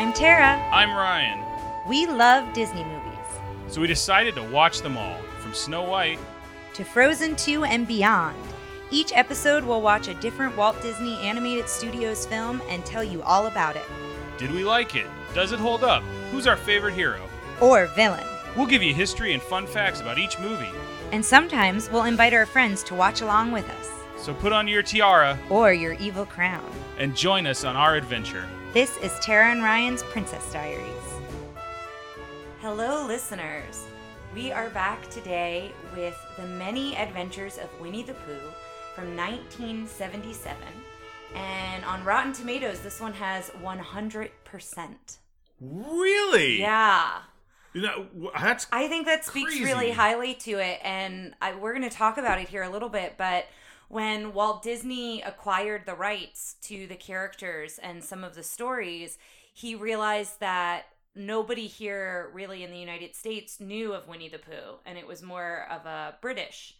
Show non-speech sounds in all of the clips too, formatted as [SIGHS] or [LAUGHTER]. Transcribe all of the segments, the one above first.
I'm Tara. I'm Ryan. We love Disney movies. So we decided to watch them all, from Snow White. To Frozen 2 and beyond. Each episode we'll watch a different Walt Disney Animated Studios film and tell you all about it. Did we like it? Does it hold up? Who's our favorite hero? Or villain. We'll give you history and fun facts about each movie. And sometimes we'll invite our friends to watch along with us. So put on your tiara Or your evil crown. and join us on our adventure. This is Tara and Ryan's Princess Diaries. Hello, listeners. We are back today with The Many Adventures of Winnie the Pooh from 1977. And on Rotten Tomatoes, this one has 100%. Really? Yeah. You know, that's I think that speaks Crazy. really highly to it, and I, we're going to talk about it here a little bit. But when Walt Disney acquired the rights to the characters and some of the stories, he realized that nobody here, really in the United States, knew of Winnie the Pooh, and it was more of a British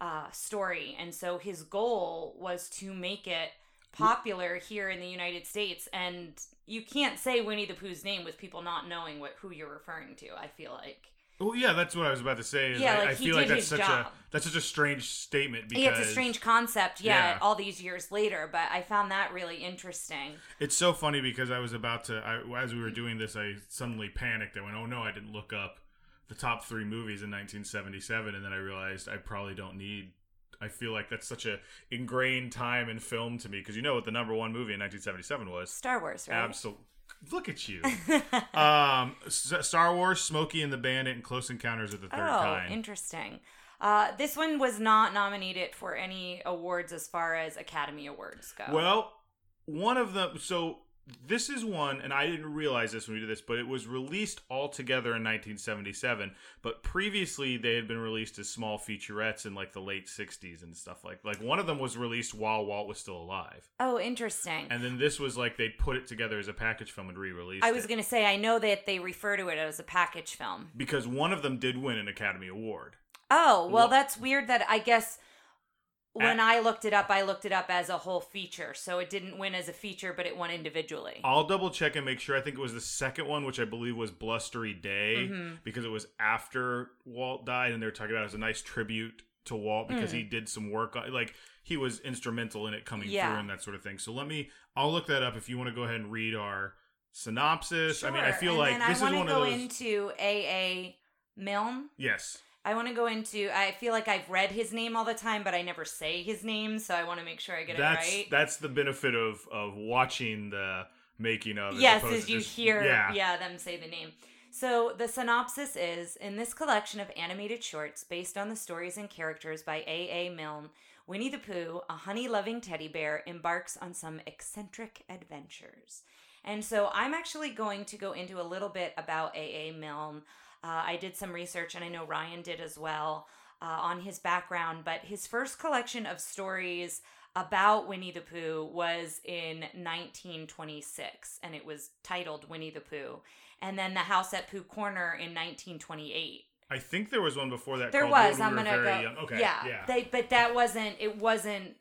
uh, story. And so his goal was to make it popular here in the United States. And you can't say Winnie the Pooh's name with people not knowing what who you're referring to. I feel like. Well, yeah, that's what I was about to say. Yeah, I, like, I he feel like did that's his such job. a that's such a strange statement because Yeah, it's a strange concept, yeah, Yeah. all these years later, but I found that really interesting. It's so funny because I was about to I, as we were doing this, I suddenly panicked. I went, "Oh no, I didn't look up the top three movies in 1977," and then I realized I probably don't need. I feel like that's such a ingrained time in film to me because you know what the number one movie in 1977 was. Star Wars, right? Absolutely. Look at you. [LAUGHS] um, Star Wars, Smokey and the Bandit, and Close Encounters of the Third oh, Kind. interesting. Uh, this one was not nominated for any awards as far as Academy Awards go. Well, one of them. So this is one, and I didn't realize this when we did this, but it was released all together in 1977. But previously, they had been released as small featurettes in like the late 60s and stuff like. Like one of them was released while Walt was still alive, oh, interesting. and then this was like they'd put it together as a package film and re-released. I was it. to say, I know that they refer to it as a package film. because one of them did win an Academy Award. Oh, well, Well- that's weird that I guess when I looked it up, I looked it up as a whole feature. So it didn't win as a feature, but it won individually. I'll double check and make sure. I think it was the second one, which I believe was Blustery Day, Mhm. because it was after Walt died, and they were talking about it as a nice tribute to Walt because Mm. he did some work. Like he was instrumental in it coming Yeah. through and that sort of thing. So let me. I'll look that up if you want to go ahead and read our synopsis. I mean, I Sure, feel and like this I is one go of those. into AA Milne. yes. I want to go into. I feel like I've read his name all the time, but I never say his name, so I want to make sure I get That's it right. that's the benefit of of watching the making of. yes, as you just- hear, yeah, yeah, them say the name. So the synopsis is: In this collection of animated shorts based on the stories and characters by A. A. Milne, Winnie the Pooh, a honey-loving teddy bear, embarks on some eccentric adventures. And so I'm actually going to go into a little bit about A. A. Milne. Uh, I did some research, and I know Ryan did as well uh, on his background. But his first collection of stories about Winnie the Pooh was in 1926, and it was titled Winnie the Pooh. And then The House at Pooh Corner in 1928. I think there was one before that. There was. I'm We gonna go. Young. Okay. Yeah. Yeah. They, but that wasn't. It wasn't.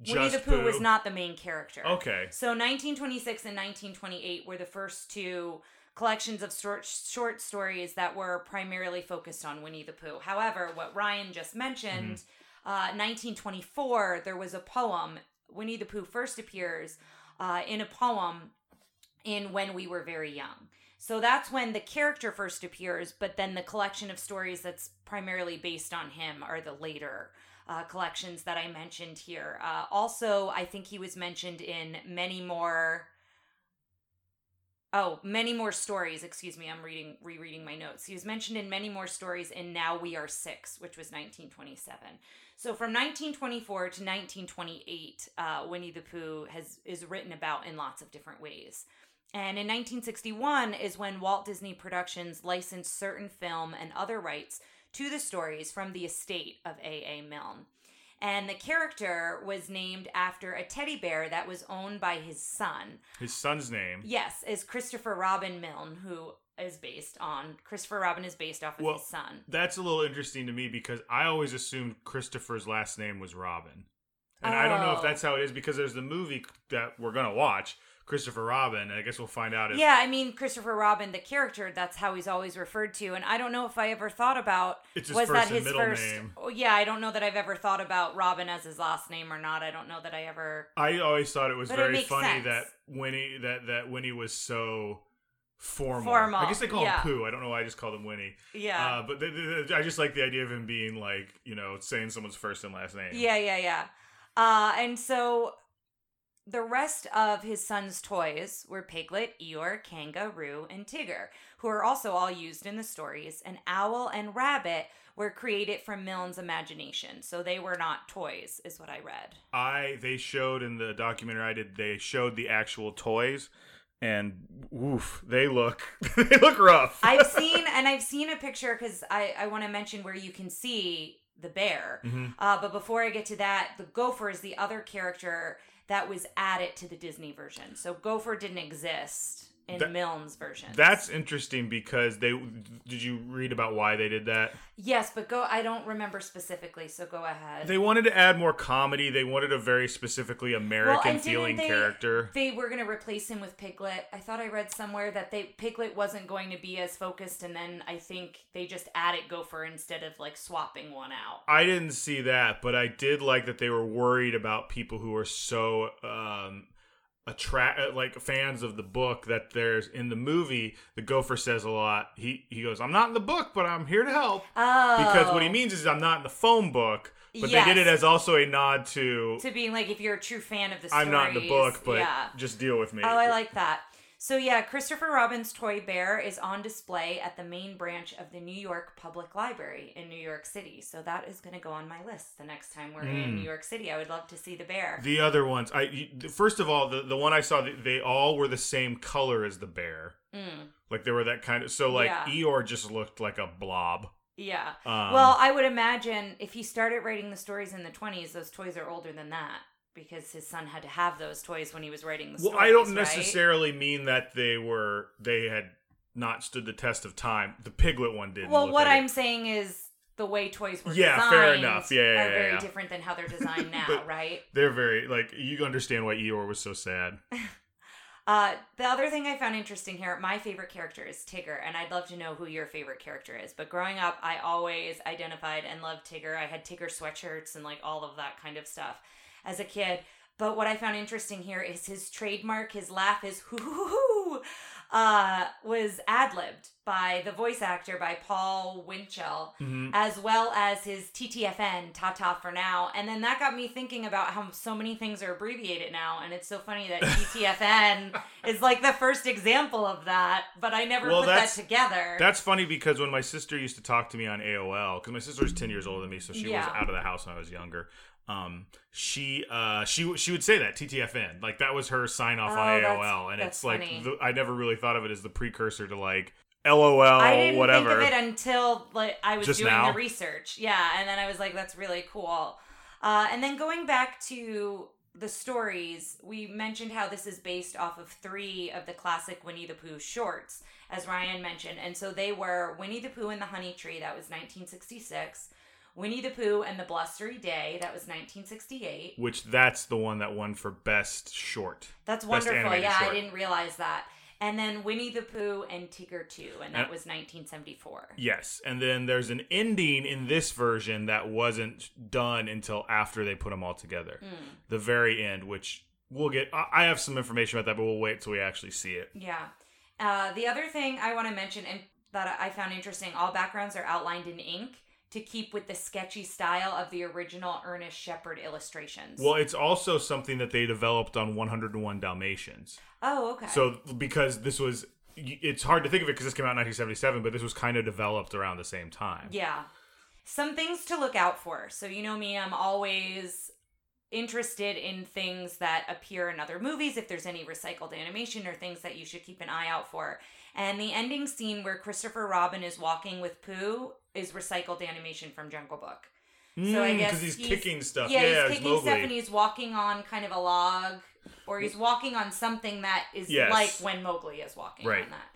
Winnie the Just Pooh, was not the main character. Okay. So 1926 and 1928 were the first two collections of short, short stories that were primarily focused on Winnie the Pooh. However, what Ryan just mentioned, uh, 1924, there was a poem. Winnie the Pooh first appears uh, in a poem in When We Were Very Young. So that's when the character first appears, but then the collection of stories that's primarily based on him are the later uh, collections that I mentioned here. Uh, also, I think he was mentioned in many more. Oh, many more stories. Excuse me, I'm reading, rereading my notes. He was mentioned in many more stories in Now We Are Six, which was 1927. So from 1924 to 1928, uh, Winnie the Pooh has is written about in lots of different ways. And in 1961 is when Walt Disney Productions licensed certain film and other rights to the stories from the estate of A.A. Milne. And the character was named after a teddy bear that was owned by his son. His son's name. Yes, is Christopher Robin Milne, who is based on Christopher Robin is based off of Well, his son. That's a little interesting to me because I always assumed Christopher's last name was Robin. And I don't know if Oh. that's how it is because there's the movie that we're gonna watch, Christopher Robin, I guess we'll find out if Yeah, I mean Christopher Robin, the character, that's how he's always referred to, and I don't know if I ever thought about was that his first. name. Oh, yeah, I don't know that I've ever thought about Robin as his last name or not. I don't know that I ever. I always thought it was But very makes funny sense. that Winnie that that Winnie was so formal. Formal, I guess they call yeah. him Pooh. I don't know why I just called him Winnie. Yeah, Uh, but th- th- th- I just like the idea of him being like you know saying someone's first and last name. yeah, yeah, yeah. Uh, and so the rest of his son's toys were Piglet, Eeyore, Kanga, Roo, and Tigger, who are also all used in the stories. And Owl and Rabbit were created from Milne's imagination, so they were not toys, is what I read. I they showed in the documentary I did. They showed the actual toys, and woof, they look [LAUGHS] they look rough. I've [LAUGHS] seen and I've seen a picture because I I want to mention where you can see the bear. Mhm. Uh, but before I get to that, the gopher is the other character that was added to the Disney version. So gopher didn't exist in That- Milne's version. That's interesting because they did you read about why they did that? yes, but go. I don't remember specifically, so go ahead. They wanted to add more comedy. They wanted a very specifically American didn't feeling they- character. They were going to replace him with Piglet. I thought I read somewhere that they Piglet wasn't going to be as focused, and then I think they just added Gopher instead of like swapping one out. I didn't see that, but I did like that they were worried about people who are so um attract uh, like fans of the book that there's in the movie the gopher says a lot he he goes i'm not in the book but i'm here to help Oh, because what he oh. means is i'm not in the phone book but they did it as also a nod to to being like if you're a true fan of the stories. i'm not in the book but yeah. just deal with me Oh, I like that. So yeah, Christopher Robin's toy bear is on display at the main branch of the New York Public Library in New York City. So that is going to go on my list the next time we're in Mm. New York City. I would love to see the bear. the other ones i first of all the, the one i saw they all were the same color as the bear Mm, like they were that kind of so like Yeah. eeyore just looked like a blob yeah. um, well, I would imagine if he started writing the stories in the 20s, those toys are older than that because his son had to have those toys when he was writing the story. Well, stories. I don't right? necessarily mean that they were they had not stood the test of time. The piglet one did. Well, what I'm saying is the way toys were Yeah, designed fair enough. Yeah, yeah, are yeah, very yeah. different than how they're [LAUGHS] designed now, right? they're very like you understand why Eeyore was so sad. [LAUGHS] Uh, the other thing I found interesting here, my favorite character is Tigger, and I'd love to know who your favorite character is. But growing up, I always identified and loved Tigger. I had Tigger sweatshirts and like all of that kind of stuff as a kid. But what I found interesting here is his trademark, his laugh is hoo hoo hoo, uh, was ad libbed by the voice actor by Paul Winchell, Mhm. as well as his TTFN, Ta Ta for now. And then that got me thinking about how so many things are abbreviated now. And it's so funny that [LAUGHS] TTFN is like the first example of that, but I never Well, put that together. That's funny because when my sister used to talk to me on AOL, because my sister was ten years older than me, so she was out of the house when I was younger. Um, she uh she she would say that TTFN like that was her sign off Oh, on AOL, and it's like the, I never really thought of it as the precursor to like LOL I didn't whatever. think of it until like I was Just doing now? the research. Yeah, and then I was like, that's really cool. Uh, and then going back to the stories, we mentioned how this is based off of three of the classic Winnie the Pooh shorts, as Ryan mentioned. And so they were Winnie the Pooh and the Honey Tree, that was 1966. Winnie the Pooh and the Blustery Day, that was 1968. Which that's the one that won for best short. That's wonderful. Yeah, short. I didn't realize that. And then Winnie the Pooh and Tigger 2, and that And- was 1974. Yes, and then there's an ending in this version that wasn't done until after they put them all together. Mm. The very end, which we'll get. I I have some information about that, but we'll wait till we actually see it. Yeah. Uh, the other thing I want to mention and that I found interesting, all backgrounds are outlined in ink to keep with the sketchy style of the original Ernest Shepard illustrations. Well, it's also something that they developed on 101 Dalmatians. oh, okay. So because this was, it's hard to think of it because this came out in 1977, but this was kind of developed around the same time. yeah. Some things to look out for. So, you know me, I'm always interested in things that appear in other movies, if there's any recycled animation or things that you should keep an eye out for. And the ending scene where Christopher Robin is walking with Pooh is recycled animation from Jungle Book. So I guess because he's, he's- kicking stuff. Yeah, Yeah, he's kicking Mowgli. stuff and he's walking on kind of a log, or he's walking on something that is Yes. like when Mowgli is walking Right. on that.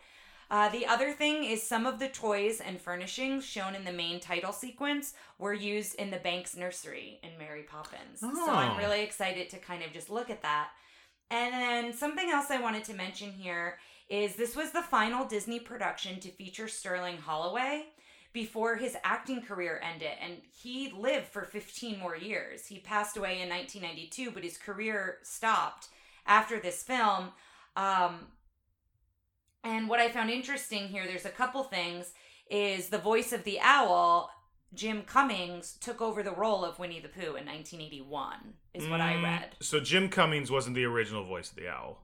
Uh, the other thing is some of the toys and furnishings shown in the main title sequence were used in the Banks nursery in Mary Poppins. So I'm Oh. really excited to kind of just look at that. And then something else I wanted to mention here is this was the final Disney production to feature Sterling Holloway before his acting career ended and he lived for 15 more years. He passed away in 1992, but his career stopped after this film. Um, and what I found interesting here, there's a couple things, is the voice of the owl, Jim Cummings, took over the role of Winnie the Pooh in 1981, is what I Mm, read. So Jim Cummings wasn't the original voice of the owl.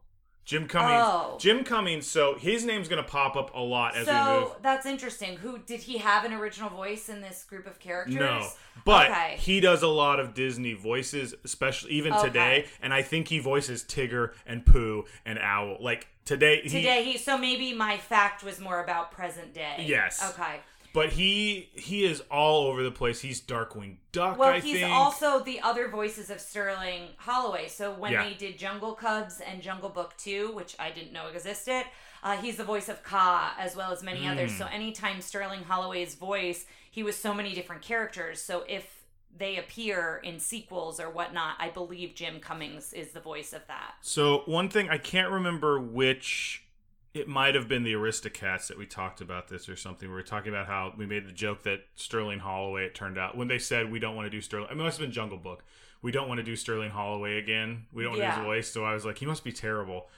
Jim Cummings. Oh. Jim Cummings. So his name's gonna pop up a lot as we So move. that's interesting. Who did he have an original voice in this group of characters? No, but Okay. he does a lot of Disney voices, especially even Okay. today. And I think he voices Tigger and Pooh and Owl. Like today, he, Today he so maybe my fact was more about present day. Yes. Okay. But he he is all over the place. He's Darkwing Duck. Well, I he's think. also the other voices of Sterling Holloway. So when Yeah. they did Jungle Cubs and Jungle Book 2, which I didn't know existed, uh, he's the voice of Kaa as well as many others. Hmm. So anytime Sterling Holloway's voice, he was so many different characters. So if they appear in sequels or whatnot, I believe Jim Cummings is the voice of that. So one thing I can't remember which it might have been the Aristocats that we talked about this or something. We were talking about how we made the joke that Sterling Holloway. It turned out when they said we don't want to do Sterling. I mean, it must have been Jungle Book. We don't want to do Sterling Holloway again. We don't want Yeah. his voice. So I was like, he must be terrible.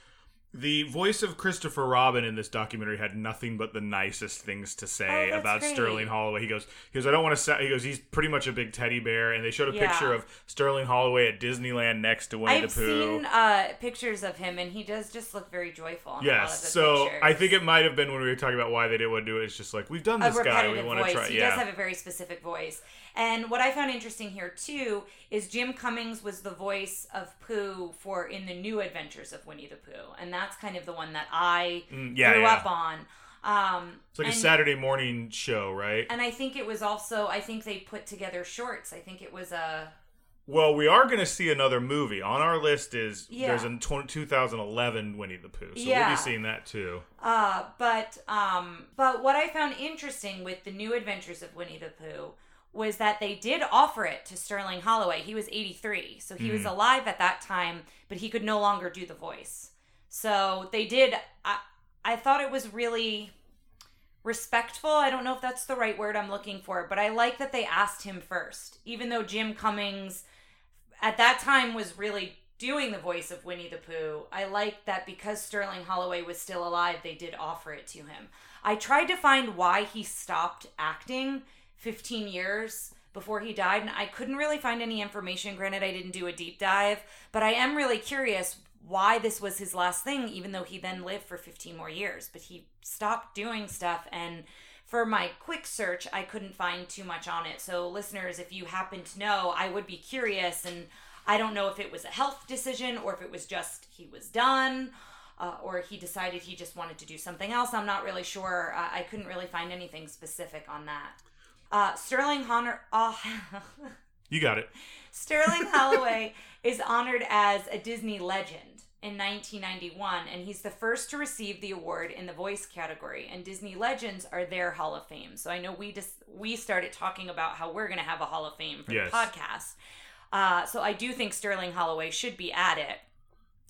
The voice of Christopher Robin in this documentary had nothing but the nicest things to say Oh, about great. Sterling Holloway. He goes, he goes, I don't want to say. He goes, he's pretty much a big teddy bear, and they showed a Yeah. picture of Sterling Holloway at Disneyland next to Winnie I've the Pooh. seen uh, pictures of him, and he does just look very joyful. In a lot of Yes, so pictures. I think it might have been when we were talking about why they didn't want to do it. It's just like we've done this guy, we want to try. He yeah, does have a very specific voice. And what I found interesting here too is Jim Cummings was the voice of Pooh for in the New Adventures of Winnie the Pooh, and that's kind of the one that I Mm, yeah, grew yeah. up on. Um, it's like a Saturday morning show, right? And I think it was also I think they put together shorts. I think it was a Well, we are going to see another movie on our list. Is Yeah. there's a tw- 2011 Winnie the Pooh, so we'll be seeing that too. Uh, but um, but what I found interesting with the New Adventures of Winnie the Pooh was that they did offer it to Sterling Holloway. He was 83, so he was hmm. alive at that time, but he could no longer do the voice. So they did. I I thought it was really respectful. I don't know if that's the right word I'm looking for, but I like that they asked him first, even though Jim Cummings at that time was really doing the voice of Winnie the Pooh. I like that because Sterling Holloway was still alive, they did offer it to him. I tried to find why he stopped acting 15 years before he died, and I couldn't really find any information. Granted, I didn't do a deep dive, but I am really curious why this was his last thing, even though he then lived for 15 more years. But he stopped doing stuff, and for my quick search, I couldn't find too much on it. So, listeners, if you happen to know, I would be curious. And I don't know if it was a health decision or if it was just he was done. Uh, or he decided he just wanted to do something else. I'm not really sure. I couldn't really find anything specific on that. Uh, Sterling Honor, uh, [LAUGHS] You got it. Sterling [LAUGHS] Holloway is honored as a Disney legend in 1991, and he's the first to receive the award in the voice category. And Disney Legends are their Hall of Fame. So I know we just we started talking about how we're going to have a Hall of Fame for Yes. the podcast. Uh, so I do think Sterling Holloway should be at it.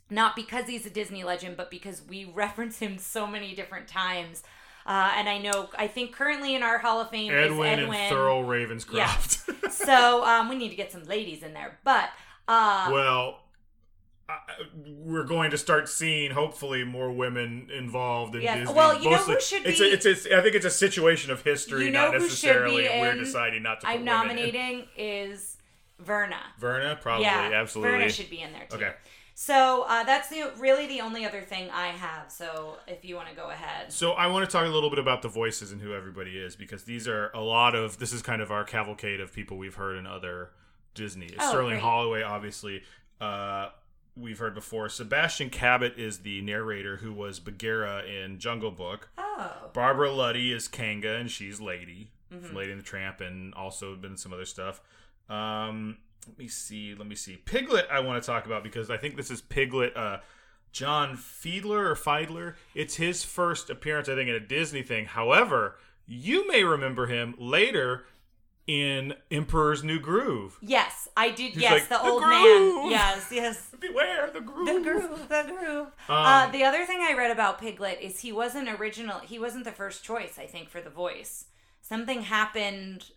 Not because he's a Disney legend, but because we [LAUGHS] reference him so many different times. Uh, and I know, I think currently in our Hall of Fame Ed Wynn, is Ed Wynn. and Thurl Ravenscroft. Yeah. so um, we need to get some ladies in there. But uh, well, I, we're going to start seeing hopefully more women involved in Yes. Disney. Well, you know who should it's be- A, it's a, I think it's a situation of history, You know not necessarily be we're deciding not to. I'm in. nominating is Verna. Verna, probably, yeah, absolutely. Verna should be in there too. Okay. So uh, that's the really the only other thing I have. So if you want to go ahead. So I want to talk a little bit about the voices and who everybody is because these are a lot of this is kind of our cavalcade of people we've heard in other Disney. Oh, Sterling great. Holloway, obviously, uh, we've heard before. Sebastian Cabot is the narrator who was Bagheera in Jungle Book. Oh. Barbara Luddy is Kanga and she's Lady, Mm-hmm. from Lady and the Tramp, and also been some other stuff. Um, let me see. Let me see. Piglet, I want to talk about because I think this is Piglet. Uh, John Fiedler or Fiedler. It's his first appearance, I think, in a Disney thing. However, you may remember him later in Emperor's New Groove. Yes, I did. He's yes, like, the, "The old groove." man. Yes, yes. [LAUGHS] Beware the groove. The groove, the groove. Um, uh, the other thing I read about Piglet is he wasn't original. He wasn't the first choice, I think, for the voice. Something happened,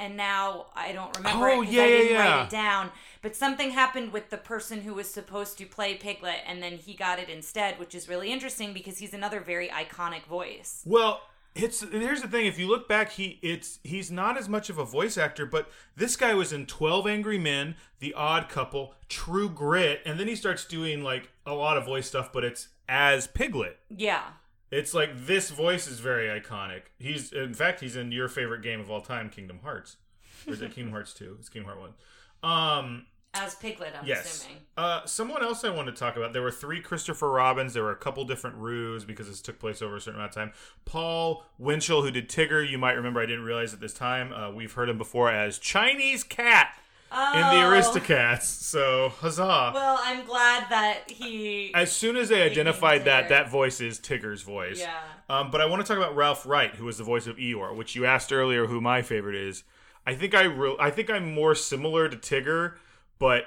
and now I don't remember Oh, it 'cause yeah, I didn't yeah. write it down. But something happened with the person who was supposed to play Piglet, and then he got it instead, which is really interesting because he's another very iconic voice. Well, it's here's the thing. If you look back, he it's he's not as much of a voice actor, but this guy was in Twelve Angry Men, The Odd Couple, True Grit, and then he starts doing like a lot of voice stuff, but it's as Piglet. Yeah. It's like this voice is very iconic. He's in fact he's in your favorite game of all time, Kingdom Hearts. Or is it Kingdom Hearts two? It's Kingdom Hearts one. Um, As Piglet, I'm yes. assuming. Uh, someone else I wanted to talk about. There were three Christopher Robins. There were a couple different Roos because this took place over a certain amount of time. Paul Winchell, who did Tigger, you might remember. I didn't realize at this time. Uh, we've heard him before as Chinese Cat Oh. in the Aristocats. So huzzah! Well, I'm glad that he. as soon as they identified that, that voice is Tigger's voice. Yeah. Um, but I want to talk about Ralph Wright, who was the voice of Eeyore, which you asked earlier who my favorite is. I think I re- I think I'm more similar to Tigger, but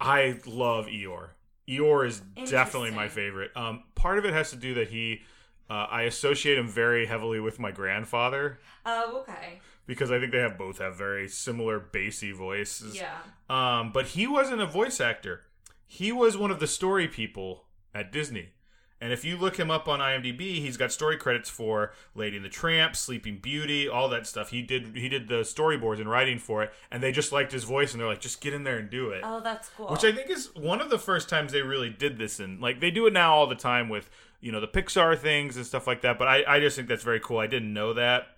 I love Eeyore. Eeyore is definitely my favorite. Um, part of it has to do that he, uh, I associate him very heavily with my grandfather Oh, okay. Because I think they have both have very similar bassy voices. Yeah. Um, but he wasn't a voice actor. He was one of the story people at Disney. And if you look him up on IMDb, he's got story credits for Lady and the Tramp, Sleeping Beauty, all that stuff. He did he did the storyboards and writing for it, and they just liked his voice, and they're like, just get in there and do it. Oh, that's cool. Which I think is one of the first times they really did this, and like they do it now all the time with you know the Pixar things and stuff like that. But I, I just think that's very cool. I didn't know that.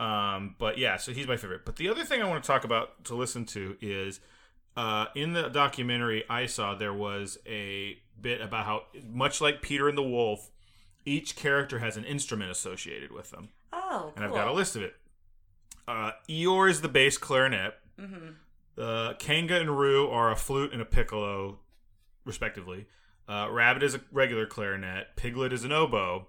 Um, but yeah, so he's my favorite. But the other thing I want to talk about to listen to is uh, in the documentary I saw there was a bit about how much like Peter and the Wolf, each character has an instrument associated with them, oh, and cool. I've got a list of it. Uh, Eeyore is the bass clarinet. Mm-hmm. Uh, Kanga and Roo are a flute and a piccolo, respectively. Uh, Rabbit is a regular clarinet. Piglet is an oboe.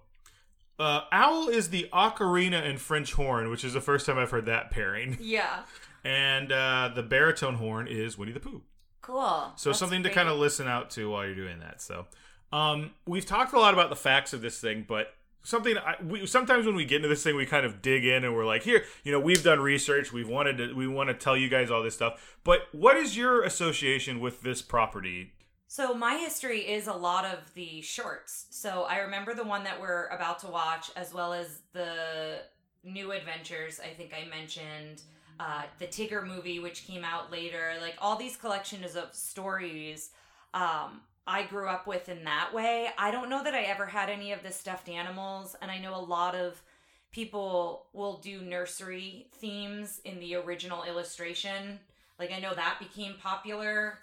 Uh, Owl is the ocarina and French horn, which is the first time I've heard that pairing. [LAUGHS] Yeah. And uh, the baritone horn is Winnie the Pooh. Cool. So That's something to kind of listen out to while you're doing that. So um, we've talked a lot about the facts of this thing, but something I, we sometimes when we get into this thing, we kind of dig in and we're like, here, you know, we've done research, we've wanted to, we want to tell you guys all this stuff. But what is your association with this property? So my history is a lot of the shorts. So I remember the one that we're about to watch, as well as the new adventures. I think I mentioned uh, the Tigger movie, which came out later. Like all these collections of stories. Um, I grew up with in that way. I don't know that I ever had any of the stuffed animals, and I know a lot of people will do nursery themes in the original illustration. Like I know that became popular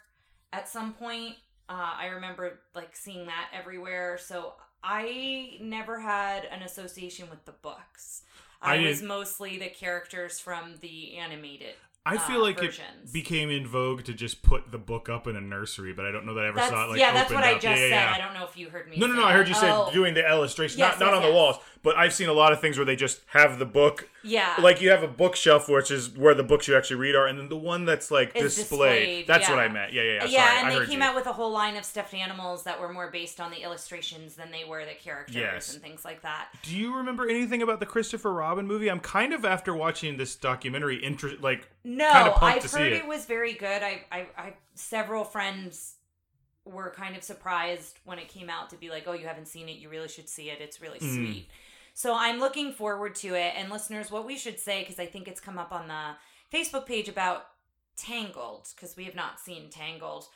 at some point. Uh, I remember like seeing that everywhere. So I never had an association with the books. I I, was mostly the characters from the animated. I uh, feel like versions. it became in vogue to just put the book up in a nursery, but I don't know that I ever That's, saw it like yeah, that's what I just Yeah, said. yeah. I don't know if you heard me. No, no, no. I heard you Oh, doing the illustration, Yes, not not yes, on the walls, but I've seen a lot of things where they just have the book Yeah, like you have a bookshelf which is where the books you actually read are, and then the one that's like displayed. displayed, That's what. I meant. Yeah, yeah, yeah. yeah, Sorry, and I they came you. out with a whole line of stuffed animals that were more based on the illustrations than they were the characters Yes. and things like that. Do you remember anything about the Christopher Robin movie? I'm kind of after watching this documentary, inter- like No, Kinda pumped I've to see heard it. it. was very good. I, I, I, several friends were kind of surprised when it came out to be like, "Oh, you haven't seen it? You really should see it. It's really Mm. sweet." So I'm looking forward to it. And listeners, what we should say because I think it's come up on the Facebook page about Tangled because we have not seen Tangled.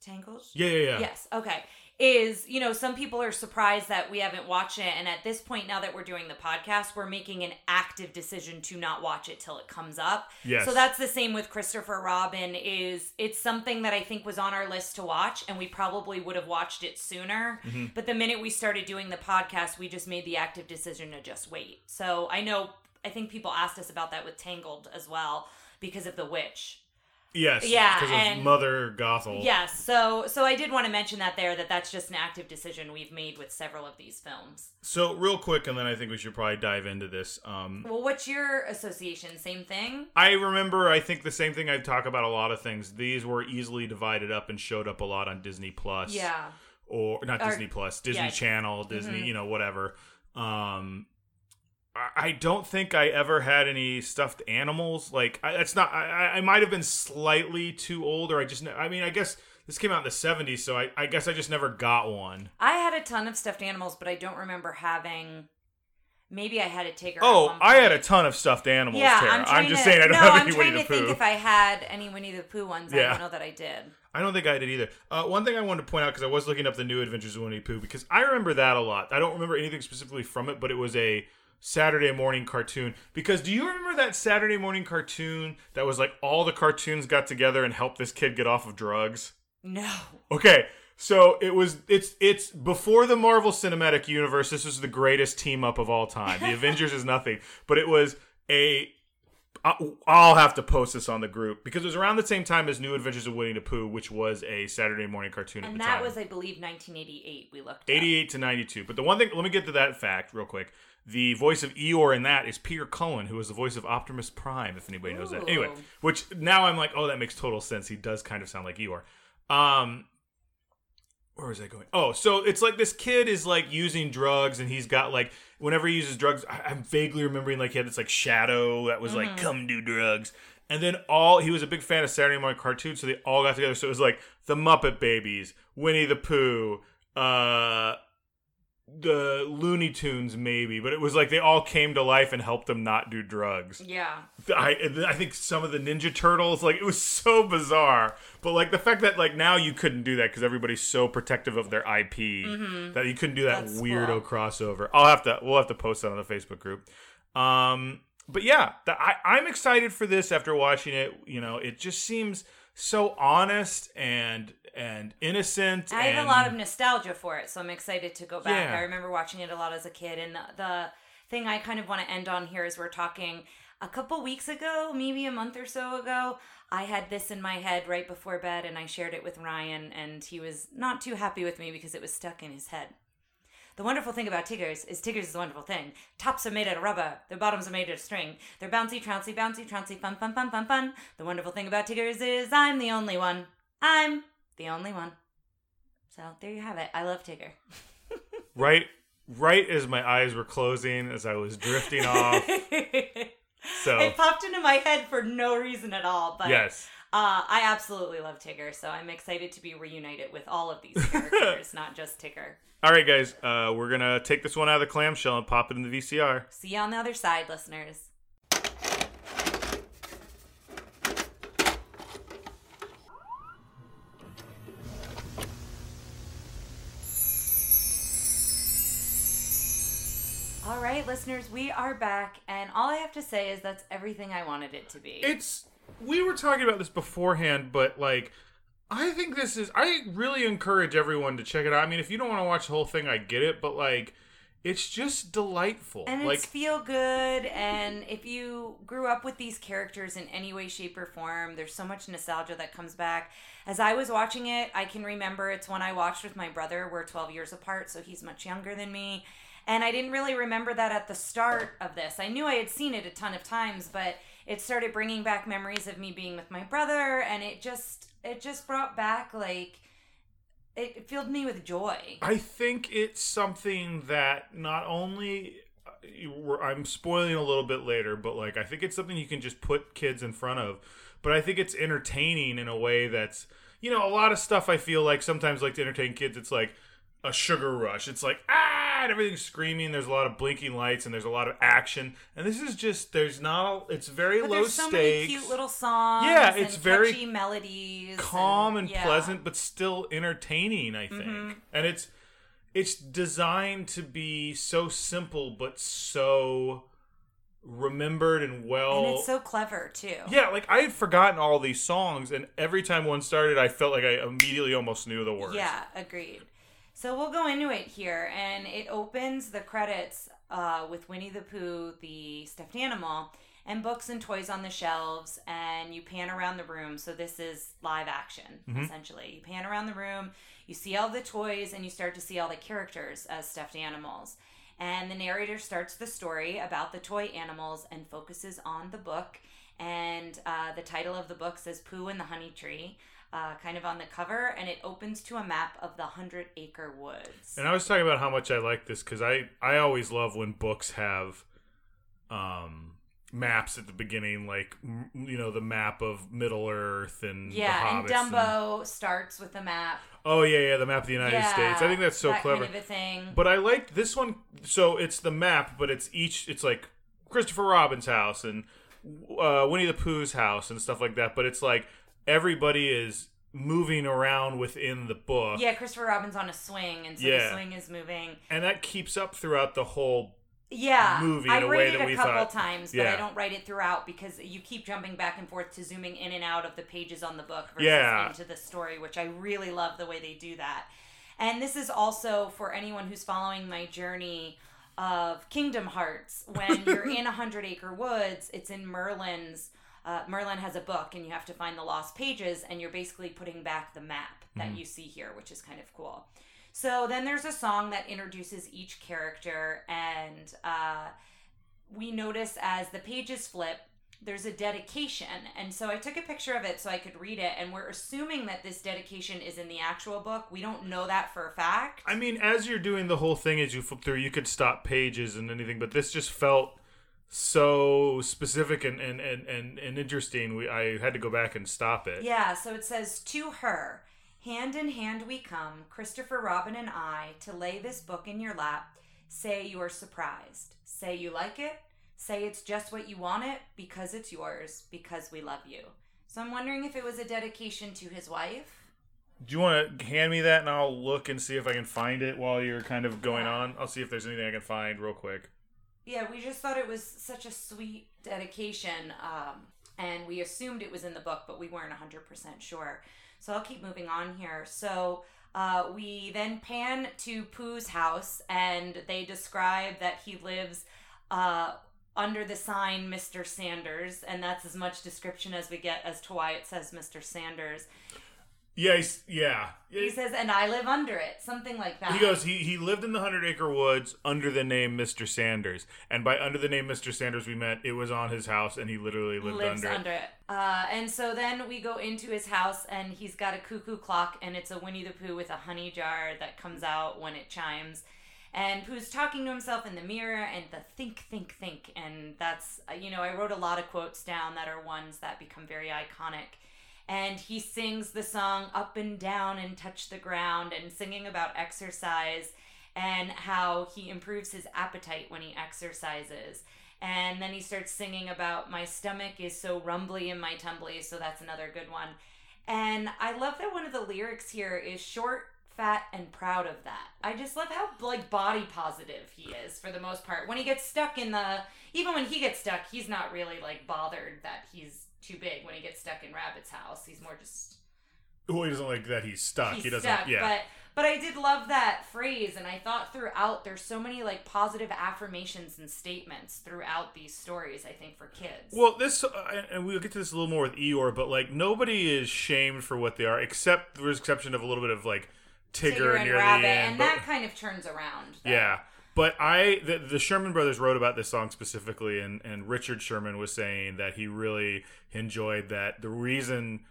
Tangled. yeah, yeah, yeah. Yes. Okay. Is, you know, some people are surprised that we haven't watched it. And at this point, now that we're doing the podcast, we're making an active decision to not watch it till it comes up. Yes. So that's the same with Christopher Robin is it's something that I think was on our list to watch and we probably would have watched it sooner. Mm-hmm. But the minute we started doing the podcast, we just made the active decision to just wait. So I know I think people asked us about that with Tangled as well because of the witch. Yes. Yeah, Because of Mother Gothel. Yes, so so I did want to mention that there that that's just an active decision we've made with several of these films. So real quick, and then I think we should probably dive into this. Um, Well, what's your association? Same thing? I remember, I think the same thing I talk about a lot of things. These were easily divided up and showed up a lot on Disney Plus. Yeah. Or not Or- Disney Plus, Disney yeah. Channel, Disney, Mhm. you know, whatever. Um, I- don't think I ever had any stuffed animals. Like I, that's not. I, I- might have been slightly too old, or I just. I mean, I guess this came out in the '70s, so I, I guess I just never got one. I had a ton of stuffed animals, but I don't remember having. Maybe I had a tiger. Oh, I had a ton of stuffed animals. Yeah, Tara. I'm, trying just to, saying I don't no, have I'm any trying Winnie to think if I had any Winnie the Pooh ones. I don't know that I did. I don't think I did either. Uh, one thing I wanted to point out because I was looking up the New Adventures of Winnie the Pooh because I remember that a lot. I don't remember anything specifically from it, but it was a Saturday morning cartoon. Because do you remember that Saturday morning cartoon that was like all the cartoons got together and helped this kid get off of drugs? No. Okay, so it was it's it's before the Marvel Cinematic Universe. This was the greatest team up of all time. The [LAUGHS] Avengers is nothing, but it was a I'll have to post this on the group because it was around the same time as New Adventures of Winnie the Pooh, which was a Saturday morning cartoon at And the that time. was, I believe, 1988. We looked. up. 88 to 92. But the one thing, let me get to that fact real quick. The voice of Eeyore in that is Peter Cullen, who was the voice of Optimus Prime, if anybody knows that. Anyway, which now I'm like, oh, that makes total sense. He does kind of sound like Eeyore. Um, where was I going? Oh, so it's like this kid is like using drugs, and he's got like whenever he uses drugs, I- I'm vaguely remembering like he had this like shadow that was like, come do drugs. And then all he was a big fan of Saturday morning cartoons, so they all got together. So it was like the Muppet Babies, Winnie the Pooh, uh, the Looney Tunes, maybe, but it was like they all came to life and helped them not do drugs. Yeah. I I think some of the Ninja Turtles, like it was so bizarre. But like the fact that like now you couldn't do that because everybody's so protective of their IP that you couldn't do that Mm-hmm. That's weirdo cool. crossover. I'll have to we'll have to post that on the Facebook group. Um, but yeah, the, I I'm excited for this after watching it. You know, it just seems so honest and and innocent. I have and- a lot of nostalgia for it, so I'm excited to go back. Yeah. I remember watching it a lot as a kid, and the, the thing I kind of want to end on here is we're talking a couple weeks ago, maybe a month or so ago. I had this in my head right before bed, and I shared it with Ryan, and he was not too happy with me because it was stuck in his head. The wonderful thing about Tiggers is Tiggers is a wonderful thing. Tops are made out of rubber. Their bottoms are made out of string. They're bouncy, trouncy, bouncy, trouncy, fun, fun, fun, fun, fun. The wonderful thing about Tiggers is I'm the only one. I'm the only one. So there you have it. I love Tigger. [LAUGHS] right right as my eyes were closing as I was drifting off. [LAUGHS] So it popped into my head for no reason at all. But yes. Uh, I absolutely love Tigger. So I'm excited to be reunited with all of these [LAUGHS] characters, not just Tigger. All right, guys, uh, we're gonna take this one out of the clamshell and pop it in the VCR. See you on the other side, listeners. All right, listeners, we are back, and all I have to say is that's everything I wanted it to be. It's we were talking about this beforehand, but like I think this is I really encourage everyone to check it out. I mean, if you don't want to watch the whole thing, I get it, but like it's just delightful. and like it's feel good and if you grew up with these characters in any way shape or form there's so much nostalgia that comes back as i was watching it i can remember it's one i watched with my brother we're 12 years apart so he's much younger than me and i didn't really remember that at the start of this i knew i had seen it a ton of times but it started bringing back memories of me being with my brother and it just it just brought back like it filled me with joy I think it's something that not only I'm spoiling a little bit later, but like I think it's something you can just put kids in front of. But I think it's entertaining in a way that's you know a lot of stuff. I feel like sometimes like to entertain kids, it's like a sugar rush. It's like ah, and everything's screaming. There's a lot of blinking lights and there's a lot of action. And this is just there's not. A, it's very But low there's so stakes. many cute little songs. Yeah, and it's very catchy melodies, calm and yeah. pleasant but still entertaining i think Mhm. and it's it's designed to be so simple but so remembered and well and it's so clever too. yeah like i had forgotten all these songs and every time one started i felt like i immediately almost knew the words Yeah, agreed. So we'll go into it here, and it opens the credits uh, with Winnie the Pooh, the stuffed animal, and books and toys on the shelves, and you pan around the room. So this is live action, essentially. You pan around the room, you see all the toys, and you start to see all the characters as stuffed animals. And the narrator starts the story about the toy animals and focuses on the book. And uh, the title of the book says Pooh and the Honey Tree, uh, kind of on the cover, and it opens to a map of the Hundred Acre Woods. And I was talking about how much I like this because I I always love when books have um maps at the beginning, like you know the map of Middle Earth and Yeah, and the Dumbo starts with a map. oh yeah, yeah, the map of the United yeah, States. I think that's so that clever. Kind of thing. But I liked this one. So it's the map, but it's each. It's like Christopher Robin's house and uh, Winnie the Pooh's house and stuff like that. But it's like everybody is moving around within the book, yeah, Christopher Robin's on a swing, and so Yeah. the swing is moving. and that keeps up throughout the whole. Yeah, movie I in a way read it a couple thought- times, but I don't write it throughout because you keep jumping back and forth to zooming in and out of the pages on the book versus Yeah. into the story, which I really love the way they do that. And this is also for anyone who's following my journey of Kingdom Hearts. When you're [LAUGHS] in a Hundred Acre Woods, it's in Merlin's. Uh, Merlin has a book, and you have to find the lost pages, and you're basically putting back the map that you see here, which is kind of cool. So then there's a song that introduces each character, and uh, we notice as the pages flip, there's a dedication. And so I took a picture of it so I could read it, and we're assuming that this dedication is in the actual book. We don't know that for a fact. I mean, as you're doing the whole thing, as you flip through, you could stop pages and anything, but this just felt so specific and and and and, and interesting. We I had to go back and stop it. Yeah, so it says, To her, hand in hand we come, Christopher Robin and I, to lay this book in your lap. Say you are surprised. Say you like it. Say it's just what you want it because it's yours, because we love you. So I'm wondering if it was a dedication to his wife. Do you want to hand me that and I'll look and see if I can find it while you're kind of going on? I'll see if there's anything I can find real quick. Yeah, we just thought it was such a sweet dedication, um, and we assumed it was in the book, but we weren't 100% sure. So I'll keep moving on here. So uh, we then pan to Pooh's house, and they describe that he lives uh, under the sign Mr. Sanders, and that's as much description as we get as to why it says Mr. Sanders. Yeah, he's, yeah. He says, and I live under it, something like that. He goes. He he lived in the Hundred Acre Woods under the name Mr. Sanders, and by under the name Mr. Sanders, we meant it was on his house, and he literally lived lives under, under, it. Uh, and so then we go into his house, and he's got a cuckoo clock, and it's a Winnie the Pooh with a honey jar that comes out when it chimes. And Pooh's talking to himself in the mirror, and the think, think, think. And that's, uh, you know, I wrote a lot of quotes down that are ones that become very iconic. And he sings the song Up and Down and Touch the Ground, and singing about exercise and how he improves his appetite when he exercises. And then he starts singing about my stomach is so rumbly in my tumbly, so that's another good one. And I love that one of the lyrics here is short, fat, and proud of that. I just love how like body positive he is for the most part. When he gets stuck in the even when he gets stuck, he's not really like bothered that he's too big when he gets stuck in Rabbit's house. He's more just Well, he doesn't like that he's stuck. he's he doesn't. stuck. yeah. But but I did love that phrase, and I thought throughout there's so many like positive affirmations and statements throughout these stories. I think for kids. Well, this, uh, and we'll get to this a little more with Eeyore, but like nobody is shamed for what they are, except there's exception of a little bit of like Tigger, Tigger and near Rabbit, the end. and but- that kind of turns around. though. yeah, but I the, the Sherman brothers wrote about this song specifically, and and Richard Sherman was saying that he really enjoyed that. The reason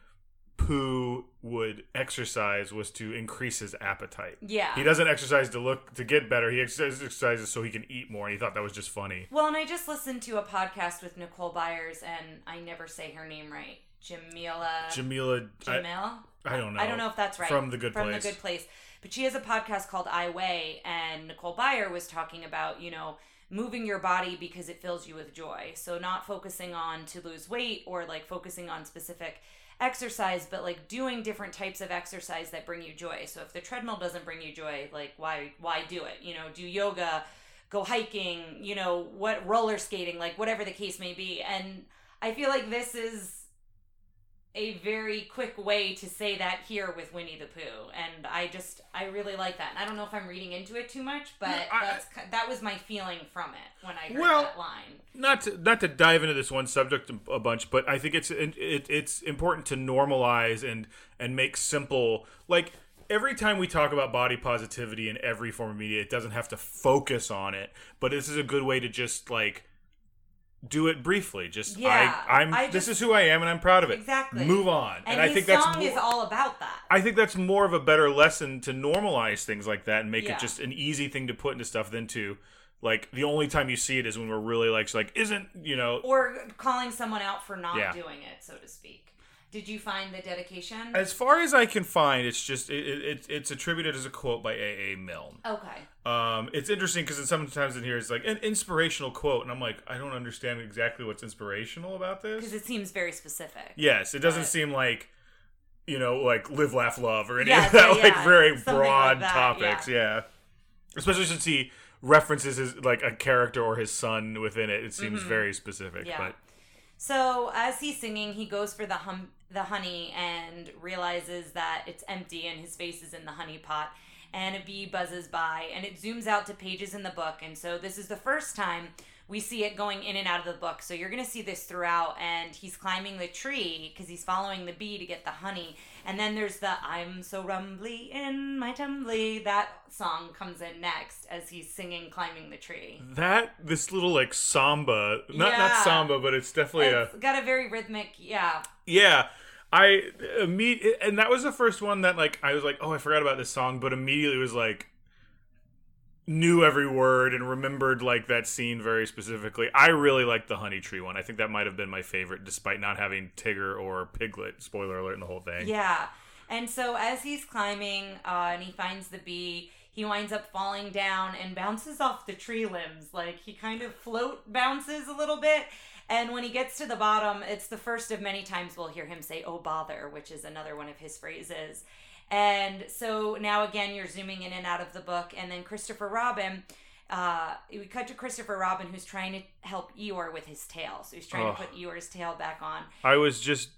Pooh would exercise was to increase his appetite. Yeah. He doesn't exercise to look to get better. He exercises so he can eat more. And he thought that was just funny. Well, and I just listened to a podcast with Nicole Byers, and I never say her name right. Jameela. Jameela, I, Jamil? I don't know. I don't know if that's right. From The Good From Place. From the Good Place. But she has a podcast called I Weigh, and Nicole Byer was talking about, you know, moving your body because it fills you with joy. So not focusing on to lose weight or like focusing on specific exercise, but like doing different types of exercise that bring you joy. So if the treadmill doesn't bring you joy, like why why do it? You know, do yoga, go hiking, you know, what roller skating, like whatever the case may be. And I feel like this is a very quick way to say that here with Winnie the Pooh, and I just I really like that. And I don't know if I'm reading into it too much, but I- that's that was my feeling from it when I heard Well- that line. not to, not to dive into this one subject a- a bunch, but I think it's it, it's important to normalize and and make simple like every time we talk about body positivity in every form of media, it doesn't have to focus on it, but this is a good way to just like do it briefly. Just Yeah, I I'm I this just- is who I am and I'm proud of it. Exactly. Move on. And, I his think that's more, is all about that. I think that's more of a better lesson to normalize things like that and make Yeah. it just an easy thing to put into stuff than to like the only time you see it is when we're really like like isn't you know or calling someone out for not Yeah. doing it, so to speak. Did you find the dedication? as far as I can find it's just it, it, it- it's attributed as a quote by A. A. Milne. okay. Um, it's interesting because sometimes in here it's like an inspirational quote, and I'm like, I don't understand exactly what's inspirational about this Because it seems very specific. Yes, it doesn't But- seem like, you know, like live, laugh, love, or any Yeah, of that yeah, like yeah, very something like broad that, topics. Yeah. especially since he references his like a character or his son within it. It seems very specific. Mm-hmm. Yeah. But So as he's singing, he goes for the hum the honey and realizes that it's empty and his face is in the honey pot. And a bee buzzes by and it zooms out to pages in the book. And so this is the first time we see it going in and out of the book. So you're going to see this throughout. And he's climbing the tree because he's following the bee to get the honey. And then there's the I'm so rumbly in my tumbly. That song comes in next as he's singing climbing the tree. that this little like samba, not not samba, but it's definitely a It's got a very rhythmic, yeah. Yeah. I immediately, and that was the first one that like I was like, oh, I forgot about this song, but immediately was like, knew every word and remembered like that scene very specifically. I really liked the Honey Tree one. I think that might have been my favorite, despite not having Tigger or Piglet. Spoiler alert in the whole thing. Yeah. And so as he's climbing uh, and he finds the bee, he winds up falling down and bounces off the tree limbs. Like he kind of float bounces a little bit. And when he gets to the bottom, it's the first of many times we'll hear him say, oh, bother, which is another one of his phrases. And so now again, you're zooming in and out of the book. And then Christopher Robin, uh, we cut to Christopher Robin who's trying to help Eeyore with his tail. So he's trying Oh. to put Eeyore's tail back on. I was just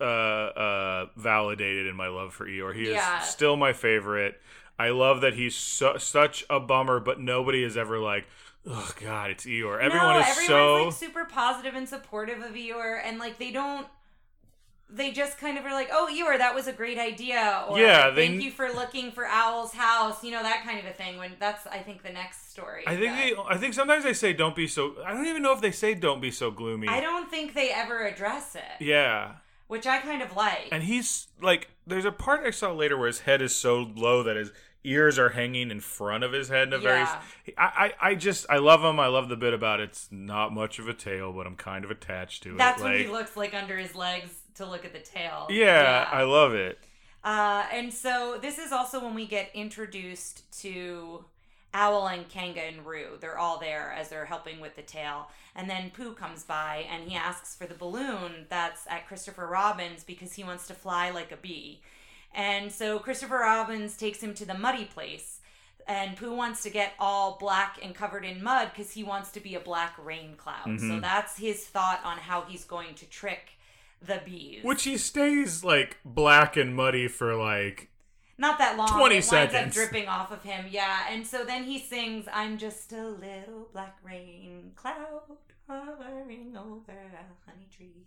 uh, uh, validated in my love for Eeyore. He Yeah. is still my favorite. I love that he's su- such a bummer, but nobody is ever like, oh god, it's Eeyore. Everyone no, is so like super positive and supportive of Eeyore, and like they don't. They just kind of are like, "Oh, Eeyore, that was a great idea," or Yeah, they- "Thank you for looking for Owl's house," you know that kind of a thing. When that's, I think, the next story. I think but they. I think sometimes they say don't be so. I don't even know if they say don't be so gloomy. I don't think they ever address it, Yeah, which I kind of like. and he's like, there's a part I saw later where his head is so low that his ears are hanging in front of his head in a very. Yeah. I, I I just I love him. I love the bit about it's not much of a tail, but I'm kind of attached to that's it. when like, he looks like under his legs to look at the tail. yeah, I love it. Uh, and so this is also when we get introduced to Owl and Kanga and Roo. They're all there as they're helping with the tail. And then Pooh comes by and he asks for the balloon that's at Christopher Robin's because he wants to fly like a bee. And so Christopher Robbins takes him to the muddy place. And Pooh wants to get all black and covered in mud because he wants to be a black rain cloud. So mm-hmm. that's his thought on how he's going to trick the bees. Which he stays like black and muddy for like not that long. 20 it seconds. dripping off of him. Yeah, and so then he sings, "I'm just a little black rain cloud hovering over a honey tree."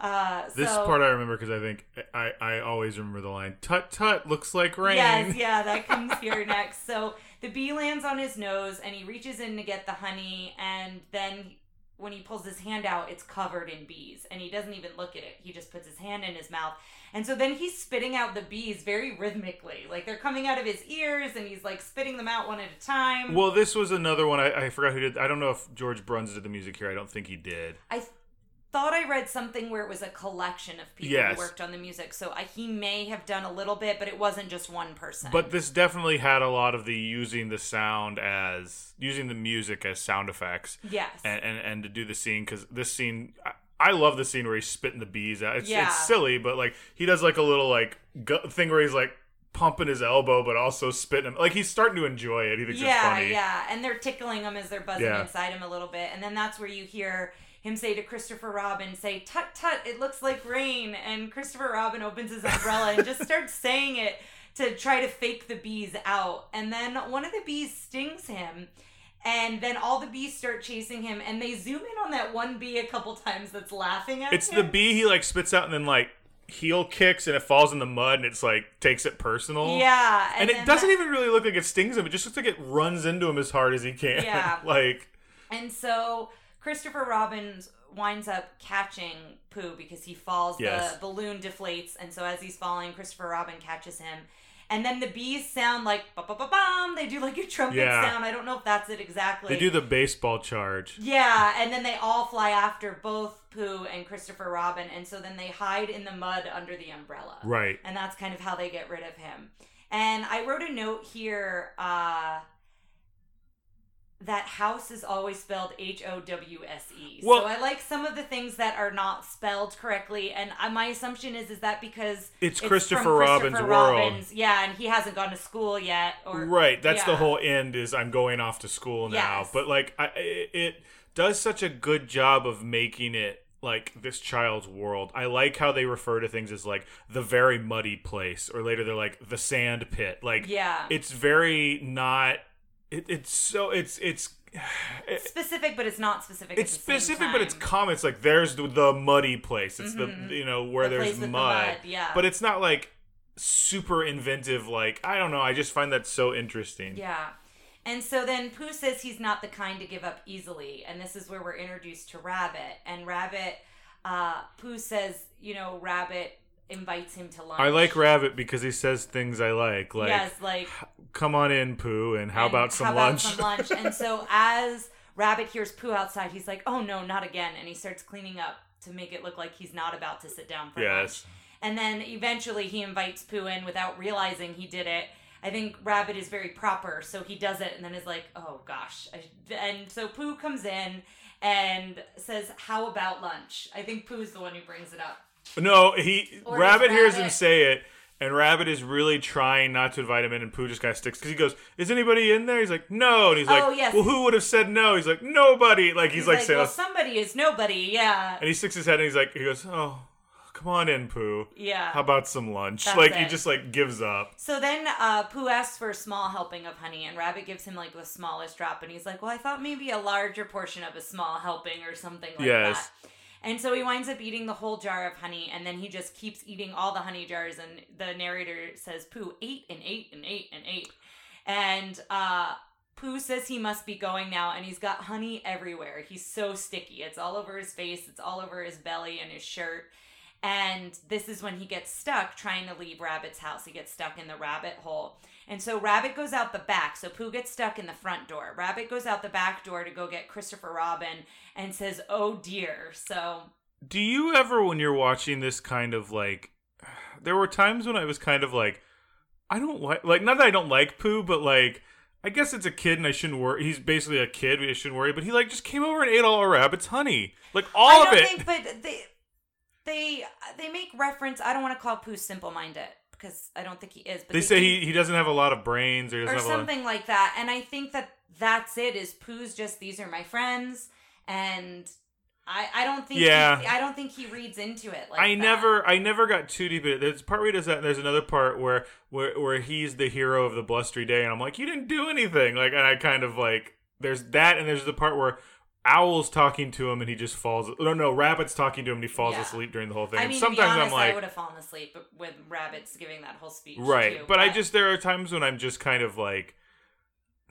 Uh, this part I remember because I think I I always remember the line "Tut tut looks like rain." Yes, [LAUGHS] yeah, that comes here next. So the bee lands on his nose, and he reaches in to get the honey, and then when he pulls his hand out, it's covered in bees, and he doesn't even look at it. He just puts his hand in his mouth, and so then he's spitting out the bees very rhythmically, like they're coming out of his ears, and he's like spitting them out one at a time. Well, this was another one. I, I forgot who did. I don't know if George Bruns did the music here. I don't think he did. I thought I read something where it was a collection of people Yes. who worked on the music, so I, he may have done a little bit, but it wasn't just one person. But this definitely had a lot of the using the sound as using the music as sound effects yes, and and, and to do the scene because this scene. I, I love the scene where he's spitting the bees out. It's, Yeah. it's silly, but like he does like a little like gu- thing where he's like pumping his elbow, but also spitting him. Like he's starting to enjoy it. He thinks it's yeah, yeah, and they're tickling him as they're buzzing Yeah. inside him a little bit, and then that's where you hear him say to Christopher Robin, say, tut tut, it looks like rain. And Christopher Robin opens his umbrella and just starts [LAUGHS] saying it to try to fake the bees out. And then one of the bees stings him. And then all the bees start chasing him, and they zoom in on that one bee a couple times that's laughing at It's him. It's the bee he like spits out and then like heel kicks and it falls in the mud and it's like takes it personal. Yeah, And, then it doesn't that- even really look like it stings him. It just looks like it runs into him as hard as he can. Yeah. [LAUGHS] like And so Christopher Robbins winds up catching Pooh because he falls. Yes. The balloon deflates, and so as he's falling, Christopher Robin catches him. And then the bees sound like ba ba ba bum. They do like a trumpet Yeah. sound. I don't know if that's it exactly. they do the baseball charge. Yeah, and then they all fly after both Pooh and Christopher Robin, and so then they hide in the mud under the umbrella. Right. And that's kind of how they get rid of him. And I wrote a note here uh, that house is always spelled H O W S E. Well- So I like some of the things that are not spelled correctly, and my assumption is is that because It's from Christopher Robin's world. Yeah, and he hasn't gone to school yet, or Right. That's the whole end is I'm going off to school now. Yes. But like I, it, it does such a good job of making it like this child's world. I like how they refer to things as like the very muddy place or later they're like the sand pit. Like Yeah. it's very not it, it's so it's it's [SIGHS] it- specific, but it's not specific. it's at the same specific, but it's common. It's like there's the, the muddy place. It's the you know where Mm-hmm. The there's with the mud. mud, yeah. But it's not like super inventive. Like I don't know. I just find that so interesting. Yeah. And so then Pooh says he's not the kind to give up easily. And this is where we're introduced to Rabbit. And Rabbit, uh, Pooh says, you know, Rabbit invites him to lunch. I like Rabbit because he says things I like. Like, yes, like come on in, Pooh, and how and about some how about lunch? some [LAUGHS] lunch? and so as Rabbit hears Pooh outside, he's like, "Oh no, not again!" And he starts cleaning up to make it look like he's not about to sit down for lunch. yes. And then eventually he invites Pooh in without realizing he did it. I think Rabbit is very proper, so he does it and then is like, oh gosh. And so Pooh comes in and says, how about lunch? I think Pooh's the one who brings it up. No, he Or Rabbit hears him Rabbit- say it, and Rabbit is really trying not to invite him in, and Pooh just kind of sticks because he goes, "Is anybody in there?" He's like, "No," and he's like, Oh, yes. "Well, who would have said no?" He's like, "Nobody." Like he's, like, saying, well, somebody is nobody. Yeah. and he sticks his head, and he's like, he goes, "Oh, come on in, Pooh. Yeah. How about some lunch?" That's like he it. just like gives up. So then uh, Pooh asks for a small helping of honey, and Rabbit gives him like the smallest drop, and he's like, "Well, I thought maybe a larger portion of a small helping or something like Yes. that." And so he winds up eating the whole jar of honey, and then he just keeps eating all the honey jars. And the narrator says, "Pooh ate and ate and ate and ate," and uh, Pooh says he must be going now, and he's got honey everywhere. He's so sticky; it's all over his face, it's all over his belly and his shirt. And this is when he gets stuck trying to leave Rabbit's house. He gets stuck in the rabbit hole. And so Rabbit goes out the back. So Pooh gets stuck in the front door. Rabbit goes out the back door to go get Christopher Robin and says, Oh dear. So Do you ever, when you're watching this kind of like, [SIGHS] there were times when I was kind of like, I don't like, like, not that I don't like Pooh, but like, I guess it's a kid and I shouldn't worry. He's basically a kid, I shouldn't worry. But he like just came over and ate all our rabbit's honey, like all I of don't it. think, but they they they make reference. I don't want to call Pooh simple minded because I don't think he is. But they say do- he, he doesn't have a lot of brains or or have a lot. something like that. And I think that that's it. Is Pooh's just these are my friends, and I I don't think Yeah. he, I don't think he reads into it like I that. never, I never got too deep in it. There's part where he does that, and there's another part where, where, where he's the hero of the blustery day, and I'm like, you didn't do anything. Like, and I kind of like, there's that, and there's the part where Owl's talking to him, and he just falls. No, no, Rabbit's talking to him, and he falls Yeah. asleep during the whole thing. I and mean, sometimes honest, I'm like, I would have fallen asleep with rabbits giving that whole speech. right, too, but, I just there are times when I'm just kind of like.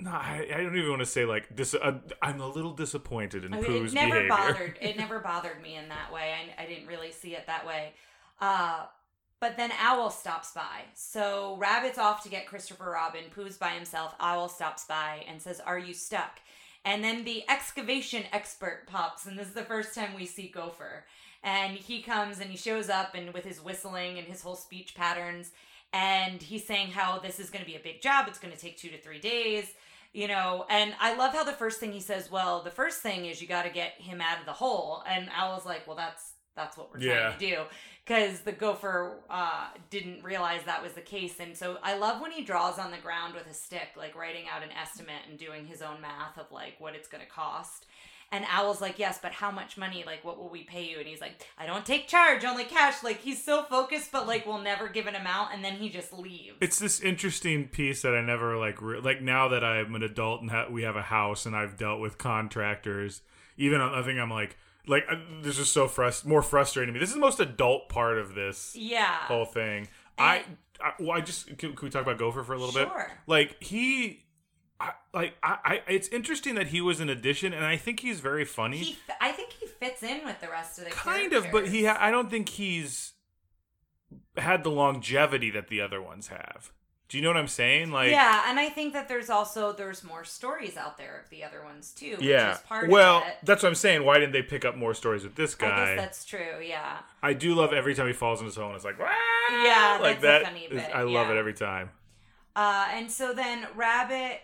No, I, I don't even want to say like dis- uh, I'm a little disappointed in I mean, Pooh's it never behavior. bothered. It [LAUGHS] never bothered me in that way. I, I didn't really see it that way. Uh, but then Owl stops by. So Rabbit's off to get Christopher Robin. Pooh's by himself. Owl stops by and says, "Are you stuck?" And then the excavation expert pops, and this is the first time we see Gopher. And he comes and he shows up and with his whistling and his whole speech patterns, and he's saying how this is going to be a big job. It's going to take two to three days you know and i love how the first thing he says well the first thing is you got to get him out of the hole and owl's like well that's that's what we're Yeah. trying to do because the gopher uh, didn't realize that was the case and so i love when he draws on the ground with a stick like writing out an estimate and doing his own math of like what it's going to cost And Owl's like, yes, but how much money? Like, what will we pay you? And he's like, I don't take charge, only cash. Like, he's so focused, but like, we'll never give an amount. And then he just leaves. It's this interesting piece that I never like. Re- like now that I'm an adult and ha- we have a house and I've dealt with contractors, even I think I'm like, like uh, this is so frust- more frustrating to me. This is the most adult part of this yeah. whole thing. I, I, well, I just can, can we talk about Gopher for a little bit? Sure. Like he, I, like I, I, it's interesting that he was an addition, and I think he's very funny. He, I think he fits in with the rest of the kind of, but he, ha- I don't think he's had the longevity that the other ones have. Do you know what I'm saying? Like, yeah, and I think that there's also there's more stories out there of the other ones too. Which yeah. is part well, of it. that's what I'm saying. Why didn't they pick up more stories with this I guy? guess that's true. Yeah. I do love every time he falls in his hole it's like, "Wah!" Yeah, like that. funny is- I love yeah. it every time. Uh, and so then Rabbit